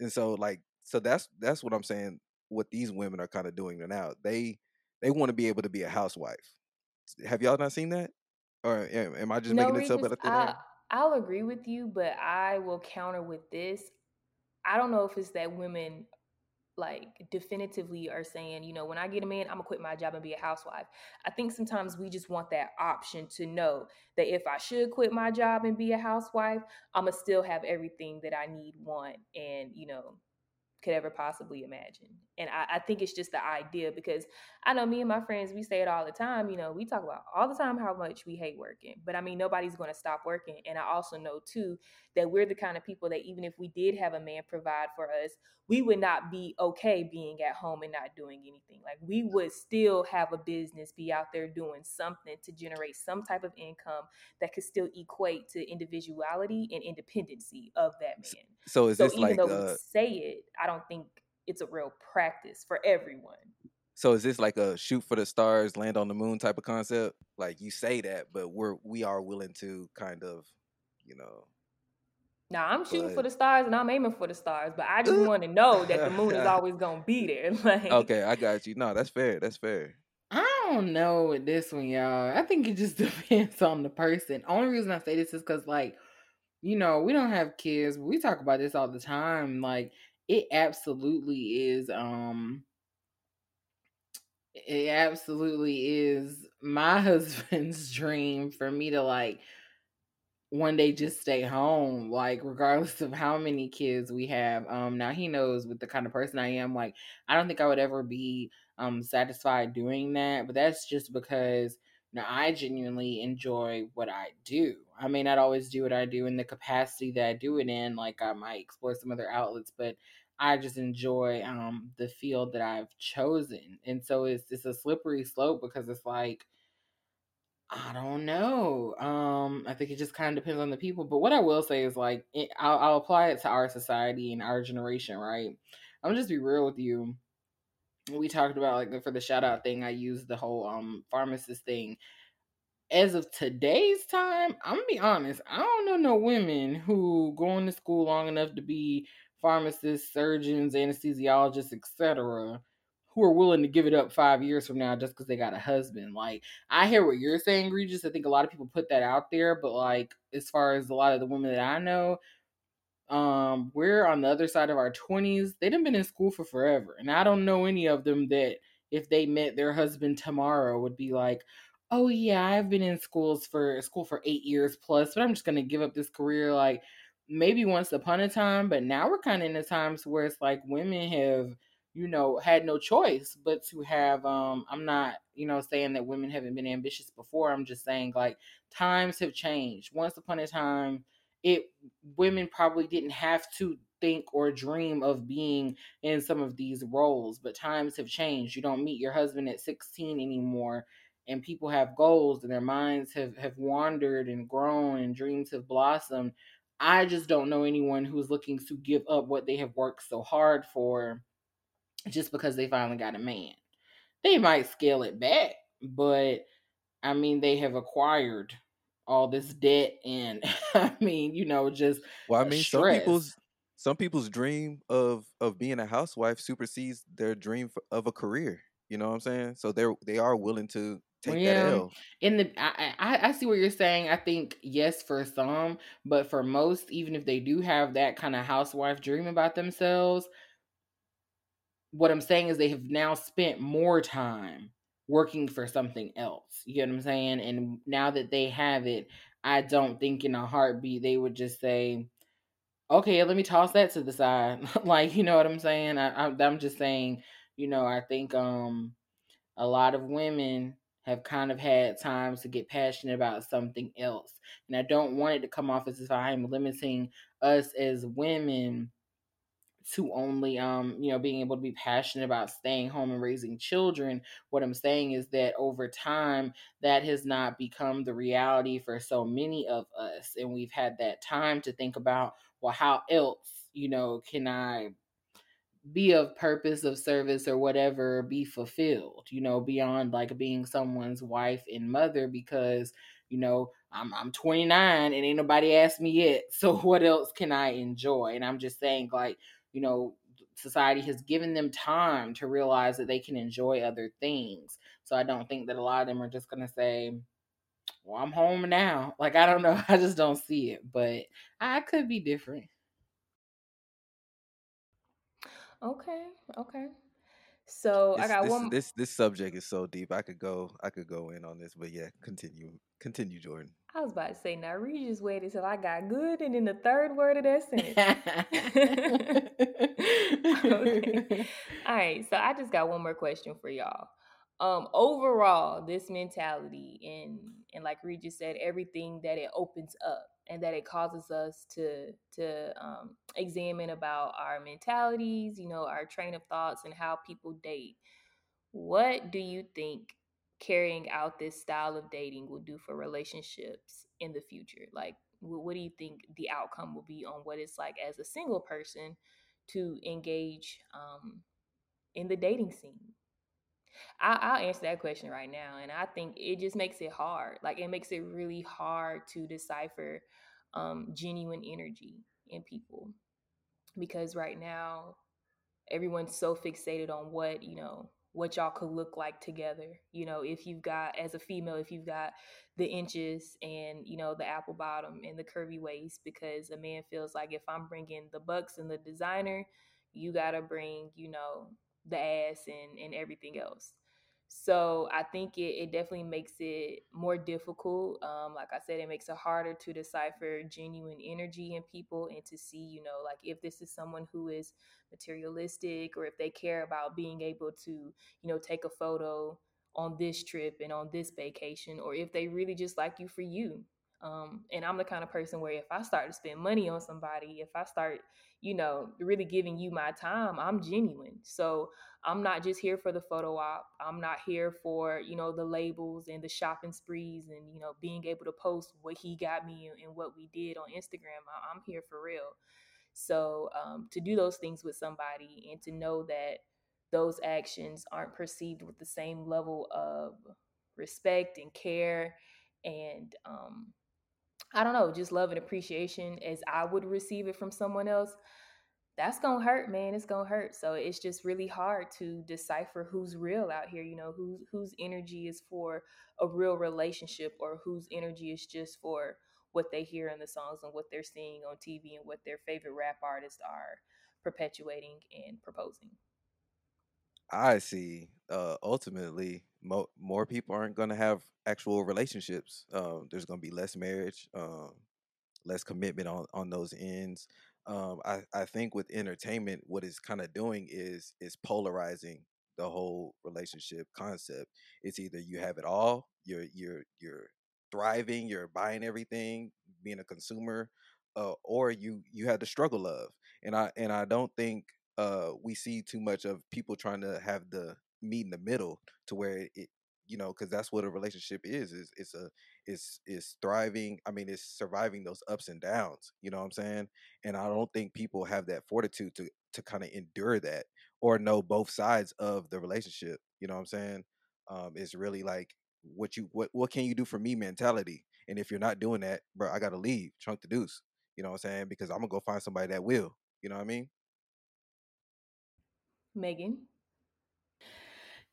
And so like so that's that's what I'm saying. What these women are kind of doing now, they they want to be able to be a housewife have y'all not seen that? Or am I just no, making this up out of thin air? I'll agree with you, but I will counter with this. I don't know if it's that women like definitively are saying, you know, when I get a man, I'm gonna quit my job and be a housewife. I think sometimes we just want that option to know that if I should quit my job and be a housewife, I'm gonna still have everything that I need, want, and you know, could ever possibly imagine. And I, I, think it's just the idea because I know me and my friends, we say it all the time. You know, we talk about all the time how much we hate working, but I mean, nobody's going to stop working. And I also know too that we're the kind of people that even if we did have a man provide for us, we would not be okay being at home and not doing anything. Like we would still have a business, be out there doing something to generate some type of income that could still equate to individuality and independency of that man. So is so this even like though uh, we say it, I don't think it's a real practice for everyone. So is this like a shoot for the stars, land on the moon type of concept? Like you say that, but we're we are willing to kind of, you know. Now I'm shooting but... for the stars and I'm aiming for the stars, but I just want to know that the moon is always gonna be there. like, okay, I got you. No, that's fair. That's fair. I don't know with this one, y'all. I think it just depends on the person. Only reason I say this is because, like, you know, we don't have kids, but we talk about this all the time. Like, it absolutely is um it absolutely is my husband's dream for me to like one day just stay home like regardless of how many kids we have um now he knows with the kind of person i am like i don't think i would ever be um satisfied doing that but that's just because now, I genuinely enjoy what I do. I may not always do what I do in the capacity that I do it in, like I might explore some other outlets, but I just enjoy um, the field that I've chosen. And so it's it's a slippery slope because it's like I don't know. Um, I think it just kind of depends on the people. But what I will say is like it, I'll, I'll apply it to our society and our generation, right? I'm gonna just be real with you we talked about like for the shout out thing, I used the whole um pharmacist thing. As of today's time, I'm gonna be honest, I don't know no women who going to school long enough to be pharmacists, surgeons, anesthesiologists, etc., who are willing to give it up five years from now just because they got a husband. Like, I hear what you're saying, Regis. I think a lot of people put that out there, but like, as far as a lot of the women that I know, um, we're on the other side of our 20s. They done been in school for forever. And I don't know any of them that if they met their husband tomorrow would be like, oh yeah, I've been in schools for school for eight years plus, but I'm just gonna give up this career. Like maybe once upon a time, but now we're kind of in the times where it's like women have you know, had no choice but to have um I'm not, you know, saying that women haven't been ambitious before. I'm just saying like times have changed. Once upon a time, it women probably didn't have to think or dream of being in some of these roles, but times have changed. You don't meet your husband at 16 anymore and people have goals and their minds have have wandered and grown and dreams have blossomed. I just don't know anyone who's looking to give up what they have worked so hard for just because they finally got a man. They might scale it back, but I mean, they have acquired all this debt and I mean, you know, just well, I mean, stress. some people's some people's dream of of being a housewife supersedes their dream of a career. You know what I'm saying? So they're they are willing to take yeah. that L. In the I, I I see what you're saying. I think yes for some, but for most, even if they do have that kind of housewife dream about themselves, what I'm saying is they have now spent more time working for something else. You get what I'm saying? And now that they have it, I don't think in a heartbeat they would just say, "Okay, let me toss that to the side." like, you know what I'm saying? I, I, I'm just saying, you know, I think um a lot of women have kind of had times to get passionate about something else. And I don't want it to come off as if I'm limiting us as women to only um you know being able to be passionate about staying home and raising children what i'm saying is that over time that has not become the reality for so many of us and we've had that time to think about well how else you know can i be of purpose of service or whatever be fulfilled? You know beyond like being someone's wife and mother because you know I'm I'm 29 and ain't nobody asked me yet so what else can I enjoy? And I'm just saying like you know, society has given them time to realize that they can enjoy other things. So I don't think that a lot of them are just going to say, well, I'm home now. Like, I don't know. I just don't see it, but I could be different. Okay. Okay. So this, I got this, one. This this subject is so deep. I could go. I could go in on this, but yeah, continue. Continue, Jordan. I was about to say, now Reed just waited till I got good, and then the third word of that sentence. okay. All right. So I just got one more question for y'all. Um, overall, this mentality and and like Reed just said, everything that it opens up and that it causes us to to um, examine about our mentalities, you know, our train of thoughts and how people date. What do you think carrying out this style of dating will do for relationships in the future? Like, what do you think the outcome will be on what it's like as a single person to engage um, in the dating scene? I, will answer that question right now, and I think it just makes it hard. Like, it makes it really hard to decipher um, genuine energy in people because right now everyone's so fixated on what you know what y'all could look like together. You know, if you've got, as a female, if you've got the inches and, you know, the apple bottom and the curvy waist, because a man feels like if I'm bringing the bucks and the designer, you got to bring, you know, the ass and, and everything else. So I think it, it definitely makes it more difficult. Um, like I said, it makes it harder to decipher genuine energy in people and to see, you know, like if this is someone who is materialistic or if they care about being able to, you know, take a photo on this trip and on this vacation, or if they really just like you for you. Um, and I'm the kind of person where if I start to spend money on somebody, if I start, you know, really giving you my time, I'm genuine. So I'm not just here for the photo op. I'm not here for, you know, the labels and the shopping sprees and, you know, being able to post what he got me and what we did on Instagram. I'm here for real. So um, to do those things with somebody and to know that those actions aren't perceived with the same level of respect and care and um, I don't know, just love and appreciation as I would receive it from someone else, that's gonna hurt, man. It's gonna hurt. So it's just really hard to decipher who's real out here, you know, whose whose energy is for a real relationship or whose energy is just for what they hear in the songs and what they're seeing on TV and what their favorite rap artists are perpetuating and proposing. I see. Uh, ultimately, mo- more people aren't going to have actual relationships. Um, there's going to be less marriage, um, less commitment on on those ends. um, I I think with entertainment, what it's kind of doing is is polarizing the whole relationship concept. It's either you have it all, you're you're you're thriving, you're buying everything, being a consumer, uh, or you you have the struggle of. And I and I don't think uh, we see too much of people trying to have the meet in the middle to where it, you know because that's what a relationship is is it's a it's it's thriving i mean it's surviving those ups and downs you know what i'm saying? And i don't think people have that fortitude to to kind of endure that or know both sides of the relationship you know what i'm saying? Um it's really like what you what what can you do for me mentality? And if you're not doing that bro i gotta leave chunk the deuce you know what i'm saying? Because i'm gonna go find somebody that will you know what i mean? Megan.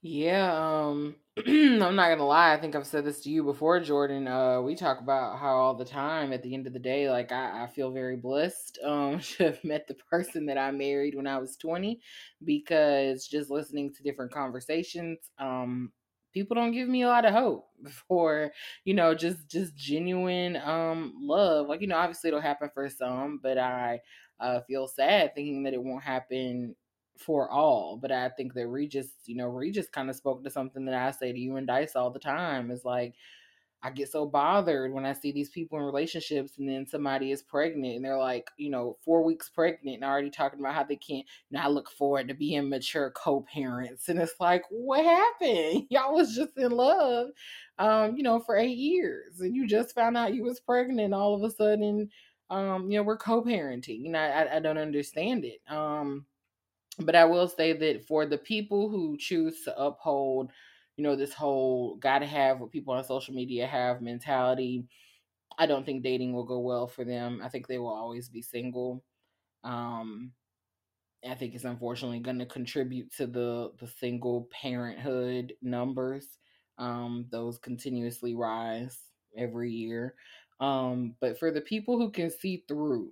Yeah, um, I'm not gonna lie. I think I've said this to you before, Jordan. Uh, we talk about how all the time at the end of the day, like I, I feel very blessed um to have met the person that I married when I was 20 because just listening to different conversations, um, people don't give me a lot of hope for, you know, just just genuine um love. Like, you know, obviously it'll happen for some, but I uh feel sad thinking that it won't happen for all. But I think that Regis, you know, Regis kind of spoke to something that I say to you and Dice all the time. Is like I get so bothered when I see these people in relationships and then somebody is pregnant and they're like, you know, four weeks pregnant and already talking about how they can't now look forward to being mature co-parents. And it's like, what happened? Y'all was just in love, um, you know, for eight years and you just found out you was pregnant all of a sudden, um, you know, we're co-parenting. You know, I, I don't understand it. Um, but I will say that for the people who choose to uphold, you know, this whole gotta have what people on social media have mentality, I don't think dating will go well for them. I think they will always be single. Um, I think it's unfortunately going to contribute to the the single parenthood numbers. Um, those continuously rise every year. Um, but for the people who can see through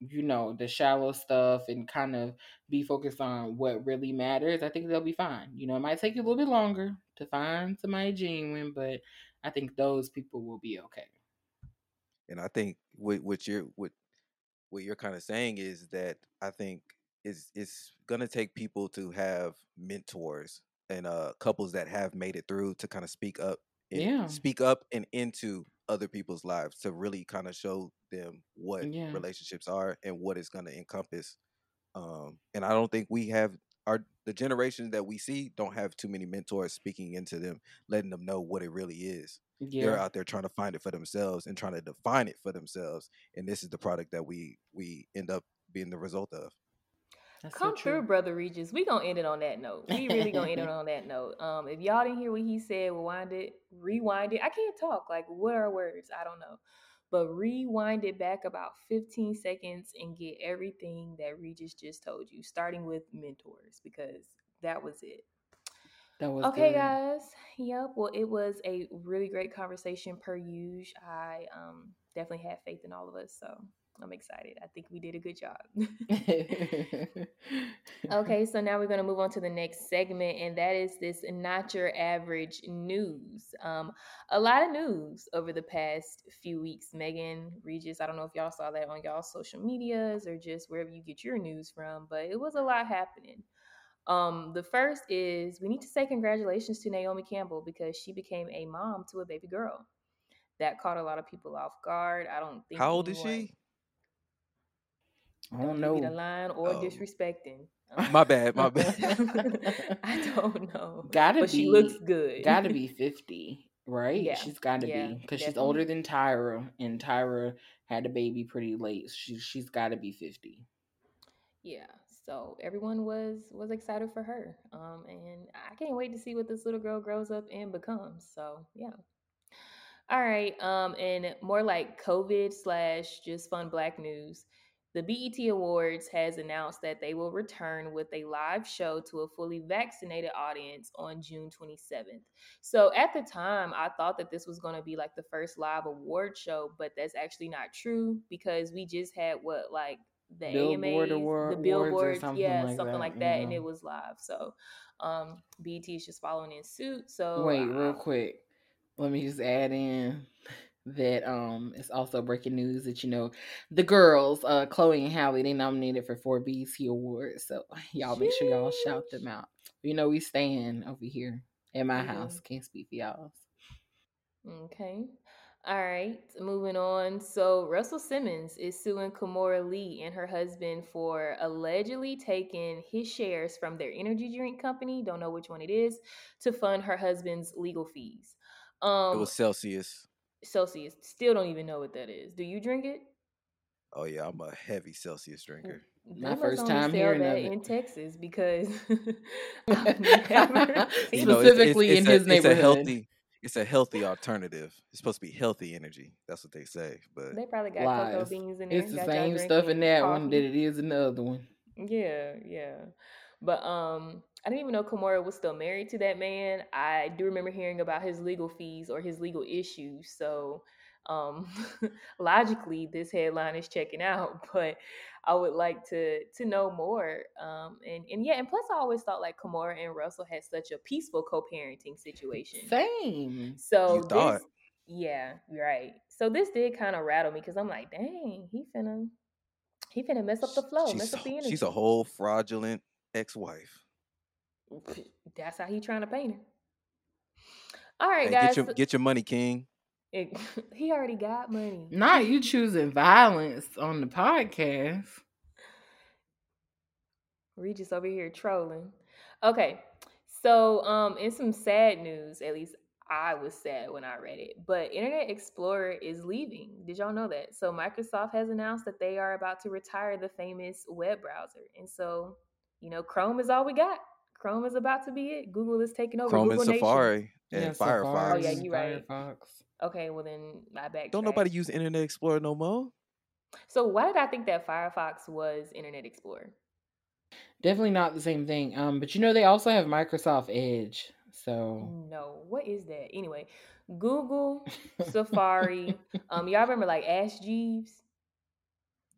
you know, the shallow stuff and kind of be focused on what really matters, I think they'll be fine. You know, it might take you a little bit longer to find somebody genuine, but I think those people will be okay. And I think what what you're what what you're kind of saying is that I think is it's gonna take people to have mentors and uh couples that have made it through to kind of speak up Yeah. speak up and into other people's lives to really kind of show them what Yeah. relationships are and what it's gonna encompass. Um and I don't think we have our the generation that we see don't have too many mentors speaking into them, letting them know what it really is. They're out there trying to find it for themselves and trying to define it for themselves and this is the product that we we end up being the result of That's so Come through, true. brother Regis. We gonna end it on that note. We really gonna end it on that note. Um, if y'all didn't hear what he said, rewind it, rewind it. I can't talk. Like, what are words? I don't know. But rewind it back about 15 seconds and get everything that Regis just told you, starting with mentors, because that was it. that was Okay, good. guys. Yep. Well, it was a really great conversation per usual. I um definitely had faith in all of us, so I'm excited. I think we did a good job. Okay, so now we're going to move on to the next segment, and that is this not your average news. Um, a lot of news over the past few weeks. Megan, Regis, I don't know if y'all saw that on y'all social medias or just wherever you get your news from, but it was a lot happening. Um, the first is we need to say congratulations to Naomi Campbell because she became a mom to a baby girl. That caught a lot of people off guard. I don't think how old is she I Don't give the know. line or Oh. disrespecting. My bad my bad I don't know. Gotta but be. she looks good. Gotta be 50, right? Yeah, She's gotta yeah, be. Because she's older than Tyra, and Tyra had a baby pretty late. She, she's gotta be 50. Yeah. So everyone was was excited for her. Um, and I can't wait to see what this little girl grows up and becomes. So yeah. All right. Um, and more like COVID slash just fun black news. The BET Awards has announced that they will return with a live show to a fully vaccinated audience on June 27th. So at the time, I thought that this was going to be like the first live award show, but that's actually not true because we just had what like the Billboard AMAs, award- the awards or billboards, something yeah, like something that, like that, and it was live. So um, BET is just following in suit. So Wait, real quick. Let me just add in. That um it's also breaking news that you know the girls, uh Chloe and Halle, they nominated for four BET Awards. So y'all make sure y'all shout them out. You know we staying over here at my Mhm. house. Can't speak for y'all. Okay. All right. Moving on. So Russell Simmons is suing Kimora Lee and her husband for allegedly taking his shares from their energy drink company, don't know which one it is, to fund her husband's legal fees. Um it was Celsius. Celsius. Still don't even know what that is. Do you drink it? Oh yeah, I'm a heavy Celsius drinker. My must first time hearing that in Texas because I've never You seen know, it's- it's- Specifically it's in a- his It's a neighborhood. healthy. It's a healthy alternative. It's supposed to be healthy energy. That's what they say. But They probably got cocoa Lies. beans in there. It's the same stuff in drinking that one that it is in the other one. Yeah, yeah. But um I didn't even know Kimora was still married to that man. I do remember hearing about his legal fees or his legal issues. So um logically this headline is checking out, but I would like to to know more. Um and, and yeah, and plus I always thought like Kimora and Russell had such a peaceful co-parenting situation. Same. So You thought. this yeah, right. So this did kind of rattle me because I'm like, dang, he finna he finna mess up the flow, she's mess up the a- energy. she's a whole fraudulent ex-wife. That's how he trying to paint her. All right, Hey, guys. get your get your money, King. it- he already got money. Not you choosing violence on the podcast. Regis over here trolling. Okay, so um, in some sad news, at least I was sad when I read it, but Internet Explorer is leaving. Did y'all know that? So Microsoft has announced that they are about to retire the famous web browser, and so you know Chrome is all we got. Chrome is about to be it. Google is taking over. Chrome Google and Nation. Safari and Yeah, Firefox. Oh, yeah, you right. Firefox. Okay, well then I back. Don't nobody use Internet Explorer no more. So why did I think that Firefox was Internet Explorer? Definitely not the same thing. Um, but you know they also have Microsoft Edge. So No, what is that? Anyway, Google, Safari. um, y'all remember like Ask Jeeves?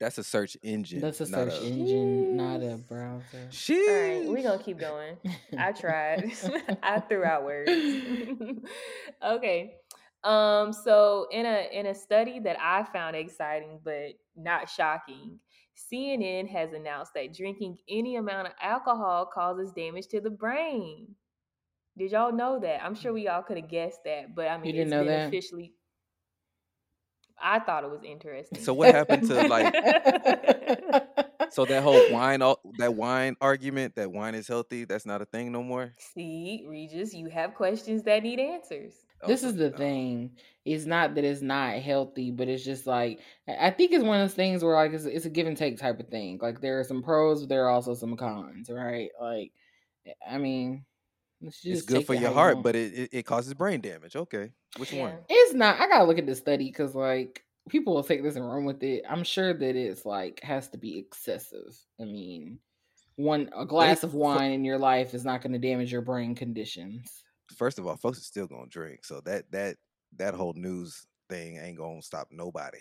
That's a search engine. that's a not search engine, not a browser. Sheesh. All right, we gonna keep going. I tried. I threw out words. okay. Um, so in a in a study that I found exciting but not shocking, CNN has announced that drinking any amount of alcohol causes damage to the brain. Did y'all know that? I'm sure we all could have guessed that, but I mean, you didn't it's know been that? officially. I thought it was interesting. So what happened to like? So that whole wine, that wine argument, that wine is healthy. That's not a thing no more. See, Regis, you have questions that need answers. Oh this Oh is the God. thing. It's not that it's not healthy, but it's just like I I think it's one of those things where like it's, it's a give and take type of thing. Like there are some pros, but there are also some cons, right? Like, I mean, let's It's good for it your you heart, but it, it, causes brain damage. Okay, which Yeah. one? It's not. I gotta look at the study because like people will take this and run with it. I'm sure that it's like has to be excessive. I mean, one a glass of wine in your life is not going to damage your brain conditions. First of all, folks are still gonna drink, so that that that whole news thing ain't gonna stop nobody.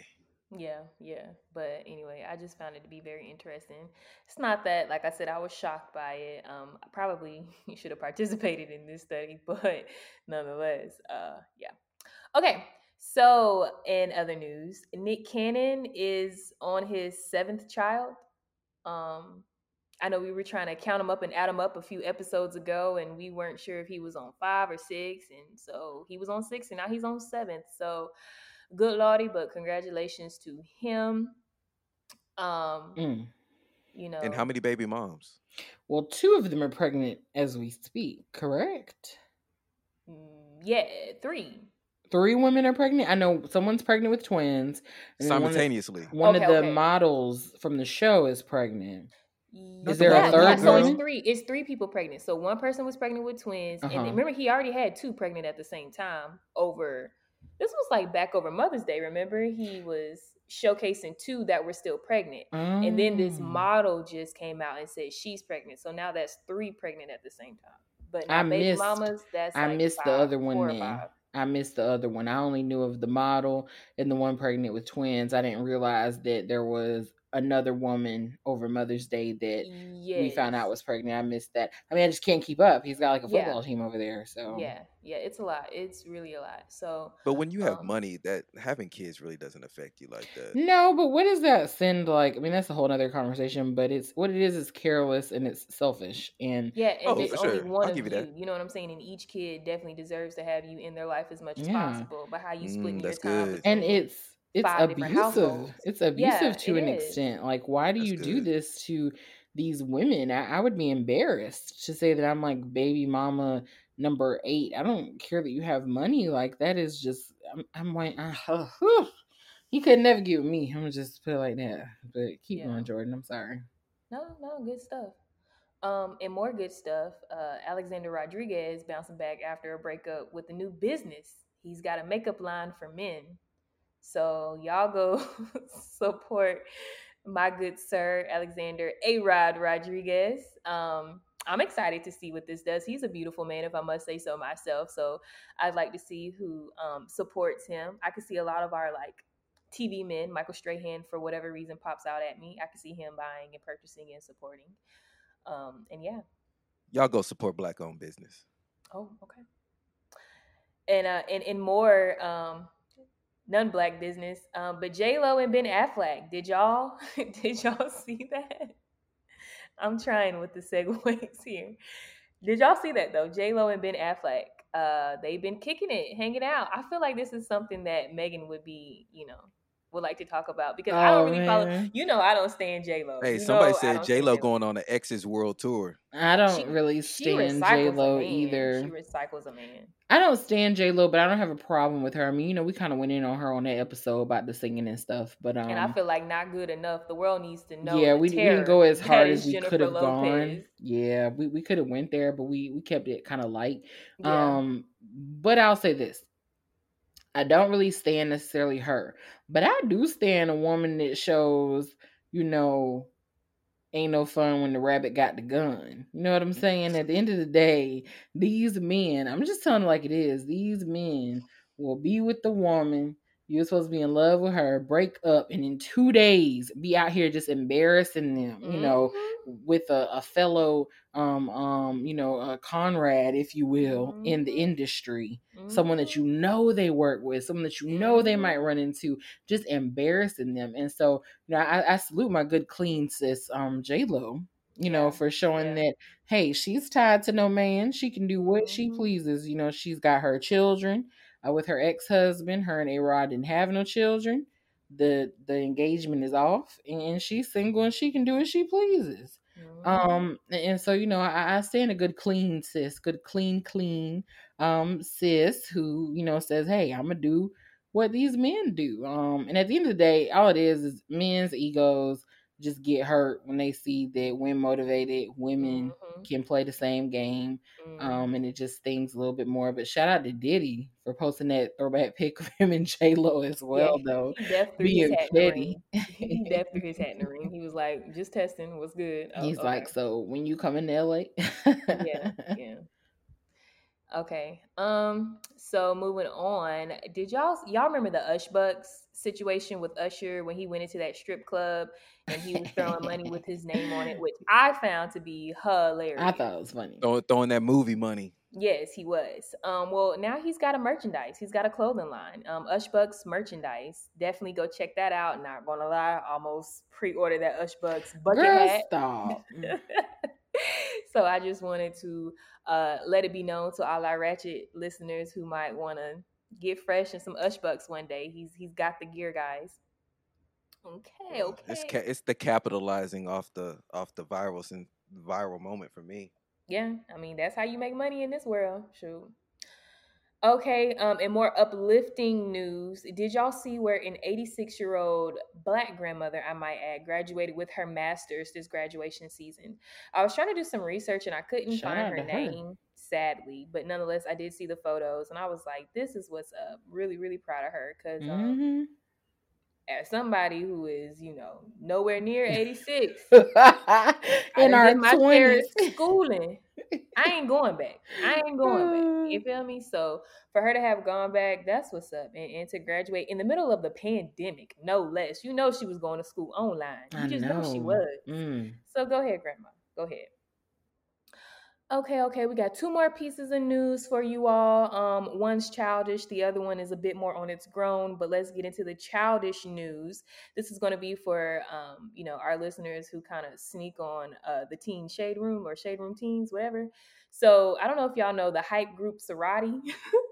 Yeah, yeah. But anyway, I just found it to be very interesting. It's not that, like I said, I was shocked by it. Um, I probably should have participated in this study, but nonetheless, uh, yeah. Okay, so in other news, Nick Cannon is on his seventh child. Um, I know we were trying to count him up and add him up a few episodes ago, and we weren't sure if he was on five or six, and so he was on six, and now he's on seventh. So good lordy, but congratulations to him. Um, Mm. you know, And how many baby moms? Well, two of them are pregnant as we speak. Correct. mm, yeah, three. Three women are pregnant. I know someone's pregnant with twins. and then one of- Simultaneously. One of, the okay. models from the show is pregnant. Is there a third yeah, so woman? it's three. It's three people pregnant. So one person was pregnant with twins, Uh-huh. and remember he already had two pregnant at the same time. Over this was like back over Mother's Day. Remember he was showcasing two that were still pregnant, and then this Mm. model just came out and said she's pregnant. So now that's three pregnant at the same time. But I missed- mamas, that's I like missed the other one then. five. I missed the other one. I only knew of the model and the one pregnant with twins. I didn't realize that there was another woman over Mother's Day that yes. we found out was pregnant. I missed that. I mean, I just can't keep up. He's got like a Yeah. football team over there, so Yeah, yeah, it's a lot. It's really a lot. So But when you have Um, money, that having kids really doesn't affect you like that. No, but what does that send like? I mean, that's a whole other conversation. But it's what it is is careless and it's selfish. And yeah, and Oh, there's for only sure. one I'll of you. you. You know what I'm saying? And each kid definitely deserves to have you in their life as much as Yeah. possible. But how you Mm, your time good. and between it's it's five different abusive. households. It's Yeah, abusive to it an is. extent. Like, why do That's you do this to these women? I, I would be embarrassed to say that I'm like baby mama number eight. I don't care that you have money. Like that is just I'm, I'm like uh, whew. you could never get with me. I'm gonna just put it like that. But keep Yeah. going, Jordan. I'm sorry. No, no, good stuff. Um, and more good stuff. Uh, Alexander Rodriguez bouncing back after a breakup with a new business. He's got a makeup line for men. So y'all go support my good sir Alexander A Rod Rodriguez. Um, I'm excited to see what this does. He's a beautiful man, if I must say so myself. So I'd like to see who um, supports him. I could see a lot of our like TV men, Michael Strahan, for whatever reason, pops out at me. I could see him buying and purchasing and supporting. Um, and yeah. Y'all go support black owned business. Oh, okay. And uh, and and more um, non black business. Um, but J Lo and Ben Affleck, did y'all did y'all see that? I'm trying with the segues here. Did y'all see that though? J Lo and Ben Affleck, uh, they've been kicking it, hanging out. I feel like this is something that Megan would be, you know, would like to talk about because I Oh, don't really follow. You know, I don't stand J Lo. Hey, You somebody know said don't J stand Lo going on the X's World Tour. I don't She- really she stand recycles J a Lo either. She recycles a man. I don't stand J Lo, but I don't have a problem with her. I mean, you know, we kind of went in on her on that episode about the singing and stuff. But um, and I feel like not good enough. The world needs to know. yeah, we, we didn't go as hard as we could have gone. Yeah, we, we could have went there, but we we kept it kind of light. Yeah. Um, but I'll say this: I don't really stand necessarily her, but I do stand a woman that shows, you know, ain't no fun when the rabbit got the gun. You know what I'm saying? At the end of the day, these men, I'm just telling it like it is, these men will be with the woman. You're supposed to be in love with her, break up, and in two days be out here just embarrassing them, you know, Mhm. with a, a fellow um um, you know, a Conrad, if you will, in the industry. Someone that you know they work with, someone that you know they might Mhm. run into, just embarrassing them. And so, you know, I, I salute my good clean sis, um, J Lo, you know, Yeah, for showing yeah. that hey, she's tied to no man. She can do what she Mhm. pleases. You know, she's got her children uh, with her ex husband. Her and A Rod didn't have no children. The the engagement is off, and she's single, and she can do as she pleases. Mhm. Um, and and so you know, I, I stand a good clean sis, good clean clean um sis who you know says, hey, I'm gonna do what these men do. Um, and at the end of the day, all it is is men's egos just get hurt when they see that when motivated women Mhm. can play the same game. Um, Mhm. and it just stings a little bit more. But shout out to Diddy for posting that throwback pic of him and J Lo as well, yeah, though. he deaf threw his Being hat in the petty. ring. He deaf threw his hat in the ring. He was like, "Just testing, what's good?" Oh, He's like, so when you come in LA, yeah, yeah. Okay. Um. So moving on, did y'all y'all remember the Ush Bucks situation with Usher when he went into that strip club and he was throwing money with his name on it, which I found to be hilarious. I thought it was funny. Throwing, throwing that movie money. Yes, he was. Um, well, now he's got a merchandise. He's got a clothing line. Um, Ush Bucks merchandise. Definitely go check that out. Not gonna lie, almost pre-ordered that Ush Bucks bucket Girl, hat. stop. so I just wanted to uh, let it be known to all our ratchet listeners who might want to get fresh and some Ush Bucks one day. He's he's got the gear, guys. Okay, okay. It's ca- it's the capitalizing off the off the viral viral moment for me. Yeah, I mean that's how you make money in this world. Shoot. Okay, um, and more uplifting news. Did y'all see where an 86 year old black grandmother, I might add, graduated with her master's this graduation season? I was trying to do some research and I couldn't Shout find her to her. name, sadly, but nonetheless, I did see the photos and I was like, this is what's up. Really, really proud of her because um, hmm as somebody who is, you know, nowhere near 86 in our my twenties. schooling, I ain't going back. I ain't going back. You feel me? So for her to have gone back, that's what's up. And, and to graduate in the middle of the pandemic, no less. You know she was going to school online. You I just know. she was. Mm. So go ahead, Grandma. Go ahead. Okay, okay, we got two more pieces of news for you all. Um, one's childish, the other one is a bit more on its grown, but let's get into the childish news. This is going to be for um, you know, our listeners who kind of sneak on uh the teen shade room or shade room teens, whatever. So I don't know if y'all know the hype group Sorority.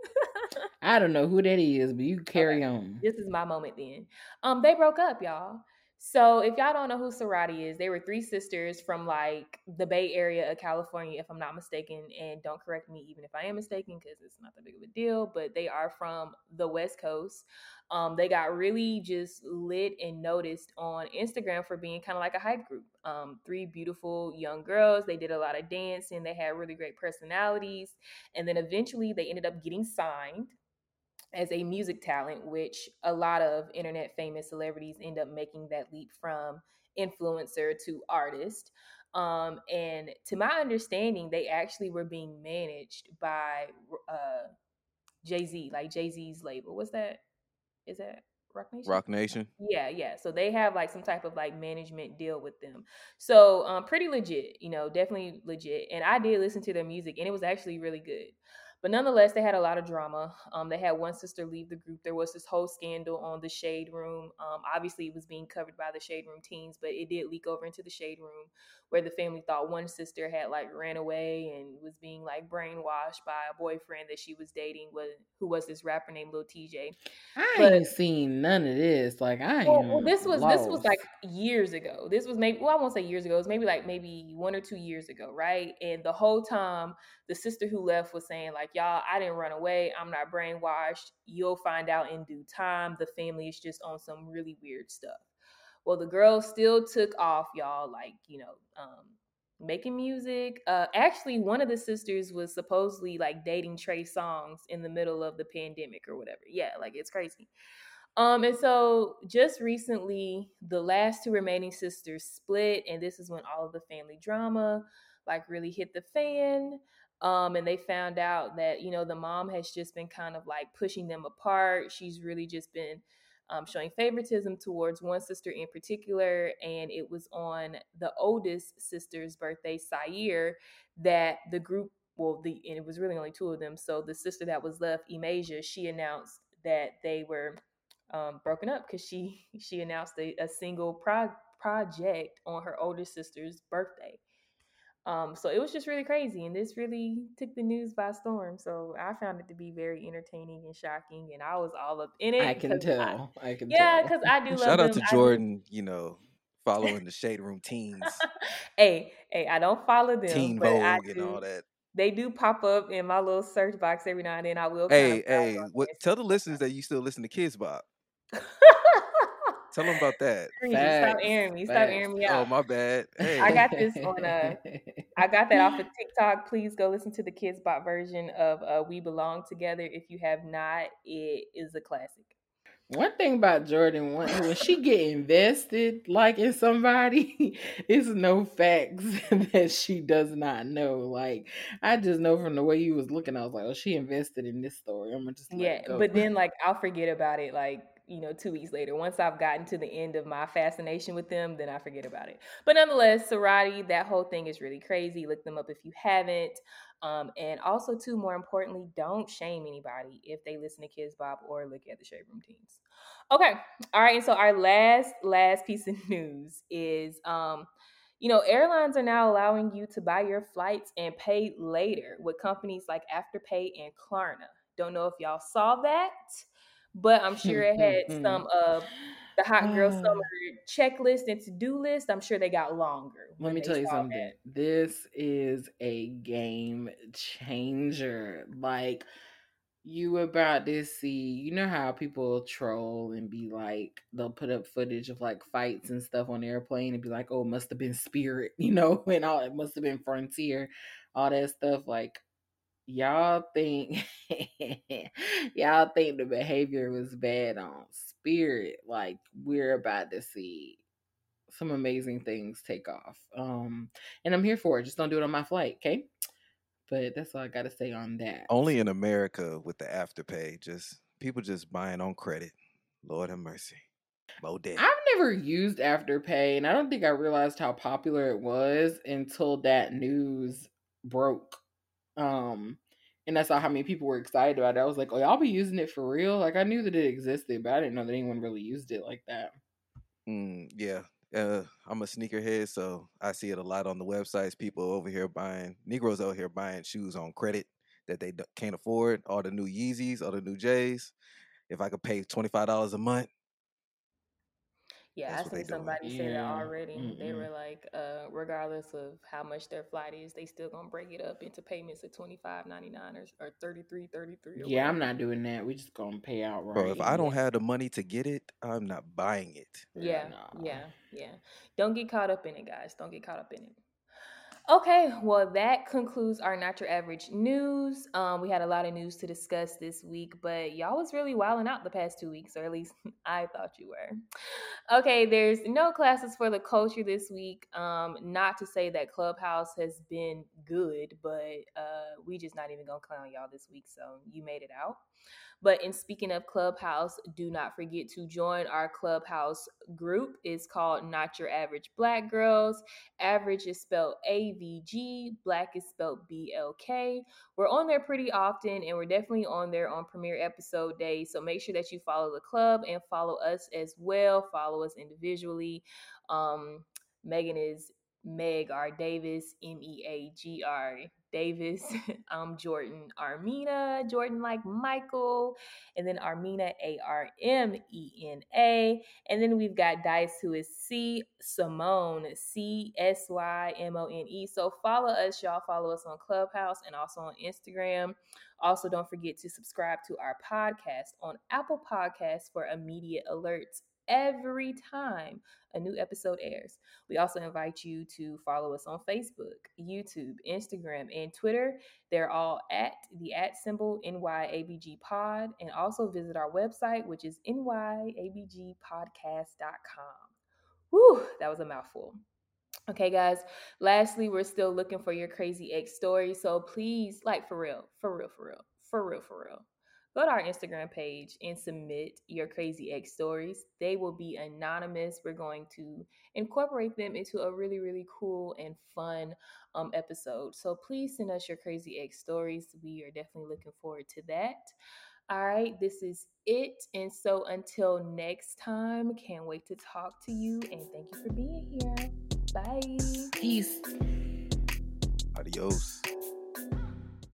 I don't know who that is, but you carry on. this is my moment then. Um, they broke up, y'all. So if y'all don't know who Sorority is, they were three sisters from like the Bay Area of California, if I'm not mistaken. And don't correct me even if I am mistaken, because it's not that big of a deal. But they are from the West Coast. Um, they got really just lit and noticed on Instagram for being kind of like a hype group. Um, three beautiful young girls. They did a lot of dancing. They had really great personalities. And then eventually they ended up getting signed as a music talent, which a lot of internet famous celebrities end up making that leap from influencer to artist. Um, and to my understanding, they actually were being managed by uh, Jay Z, like Jay Z's label. What's that? Is that Roc Nation? Roc Nation. Yeah, yeah. So they have like some type of like management deal with them. So um pretty legit, you know, definitely legit. And I did listen to their music and it was actually really good. But nonetheless, they had a lot of drama. Um, they had one sister leave the group. There was this whole scandal on the Shade Room. Um, obviously, it was being covered by the Shade Room teens, but it did leak over into the Shade Room, where the family thought one sister had like ran away and was being like brainwashed by a boyfriend that she was dating, was who was this rapper named Lil TJ. I But- ain't seen none of this. Like I Well, well, this was this was like years ago. This was maybe well, I won't say years ago. It was maybe like maybe one or two years ago, right? And the whole time, the sister who left was saying like, "Y'all, I didn't run away. I'm not brainwashed. You'll find out in due time. The family is just on some really weird stuff." Well, the girl still took off, y'all. Like you know, um, making music. Uh, actually, one of the sisters was supposedly like dating Trey Songz in the middle of the pandemic or whatever. Yeah, like it's crazy. Um, and so just recently, the last two remaining sisters split, and this is when all of the family drama like really hit the fan. Um, and they found out that you know the mom has just been kind of like pushing them apart. She's really just been um, showing favoritism towards one sister in particular, and it was on the oldest sister's birthday, Sair, that the group. Well, the and it was really only two of them. So the sister that was left, Imasia, she announced that they were um, broken up because she she announced a, a single pro- project on her older sister's birthday. Um, so it was just really crazy, and this really took the news by storm. So I found it to be very entertaining and shocking, and I was all up in it. I can 'cause tell. I, can tell. yeah, because I do love Shout out them. to I Jordan, you know, following the Shade Room teens, hey, hey, I don't follow them, Teen but I Vogue, and all that. They do pop up in my little search box every now and then. I will. Hey, kind of browse hey, what? Tell the listeners that you still listen to Kidz Bop. what's Tell them about that. Stop airing me. Stop airing me out. Oh, my bad. Hey, I got this on, a. I got that off of TikTok. Please go listen to the Kidz Bop version of uh, "We Belong Together." If you have not, it is a classic. One thing about Jordan, when, when she get invested like in somebody, it's no facts that she does not know. Like I just know from the way you was looking, I was like, oh, she invested in this story. I'm gonna just let Yeah, it go. but then like I'll forget about it. Like you know, two weeks later, once I've gotten to the end of my fascination with them, then I forget about it. But nonetheless, Sorority, that whole thing is really crazy. Look them up if you haven't. Um, and also, too, more importantly, don't shame anybody if they listen to Kidz Bop or look at the Shade Room Teens. Okay, all right. And so our last last piece of news is, um, you know, airlines are now allowing you to buy your flights and pay later with companies like Afterpay and Klarna. Don't know if y'all saw that, but I'm sure it had some mm-hmm. of the hot girl summer checklist and to do list. I'm sure they got longer. Let me tell you something. that. This is a game changer. Like you about to see, you know how people troll and be like, they'll put up footage of like fights and stuff on airplane and be like, oh, it must have been Spirit, you know, and all it must have been Frontier, all that stuff. Like y'all think y'all think the behavior was bad on spirit like we're about to see some amazing things take off um and i'm here for it just don't do it on my flight okay but that's all i gotta say on that Only in America with the afterpay. Just people just buying on credit. Lord have mercy. Mo. I've never used Afterpay, and I don't think I realized how popular it was until that news broke. Um, and I saw how many people were excited about it. I was like, "Oh, y'all be using it for real?" Like I knew that it existed, but I didn't know that anyone really used it like that. Mm, yeah. Uh, I'm a sneakerhead, so I see it a lot on the websites. People over here buying Negroes out here buying shoes on credit that they can't afford. All the new Yeezys, all the new J's. If I could pay twenty five dollars a month, Yeah, That's I what they seen doing. somebody say that already. They mm-mm. were like, uh, regardless of how much their flight is, they still gonna break it up into payments of twenty five ninety nine or or thirty three thirty three or Yeah, I'm not doing that. We just gonna pay outright. bro. If I don't have the money to get it, I'm not buying it. Yeah, nah. yeah, yeah. Don't get caught up in it, guys. Don't get caught up in it. Okay, well, that concludes our not your average news. Um, we had a lot of news to discuss this week, but y'all was really wilding out the past two weeks, or at least I thought you were. Okay, there's no classes for the culture this week. Um, not to say that Clubhouse has been good, but uh, we just not even gonna clown y'all this week, so you made it out. But in speaking of Clubhouse, do not forget to join our Clubhouse group. It's called Not Your Average Black Girls. Average is spelled A V G, Black is spelled B L K. We're on there pretty often, and we're definitely on there on premiere episode day. So make sure that you follow the club and follow us as well. Follow us individually. Um, Megan is Meg R. Davis, M E A G R Davis. I'm um, Jordan Armena, Jordan like Michael, and then Armena A R M E N A. And then we've got Dice, who is C Simone, C S Y M O N E. So follow us, y'all. Follow us on Clubhouse and also on Instagram. Also, don't forget to subscribe to our podcast on Apple Podcasts for immediate alerts every time a new episode airs. We also invite you to follow us on Facebook, YouTube, Instagram, and Twitter. They're all at the at symbol NYABG pod. And also visit our website, which is nyabgpodcast.com. Whew, that was a mouthful. Okay, guys. Lastly, we're still looking for your crazy ex stories. So please, like for real, for real, for real, for real, for real, go to our Instagram page and submit your crazy ex stories. They will be anonymous. We're going to incorporate them into a really, really cool and fun um, episode. So please send us your crazy ex stories. We are definitely looking forward to that. All right, this is it. And so until next time, can't wait to talk to you and thank you for being here. Bye. Peace. Adios.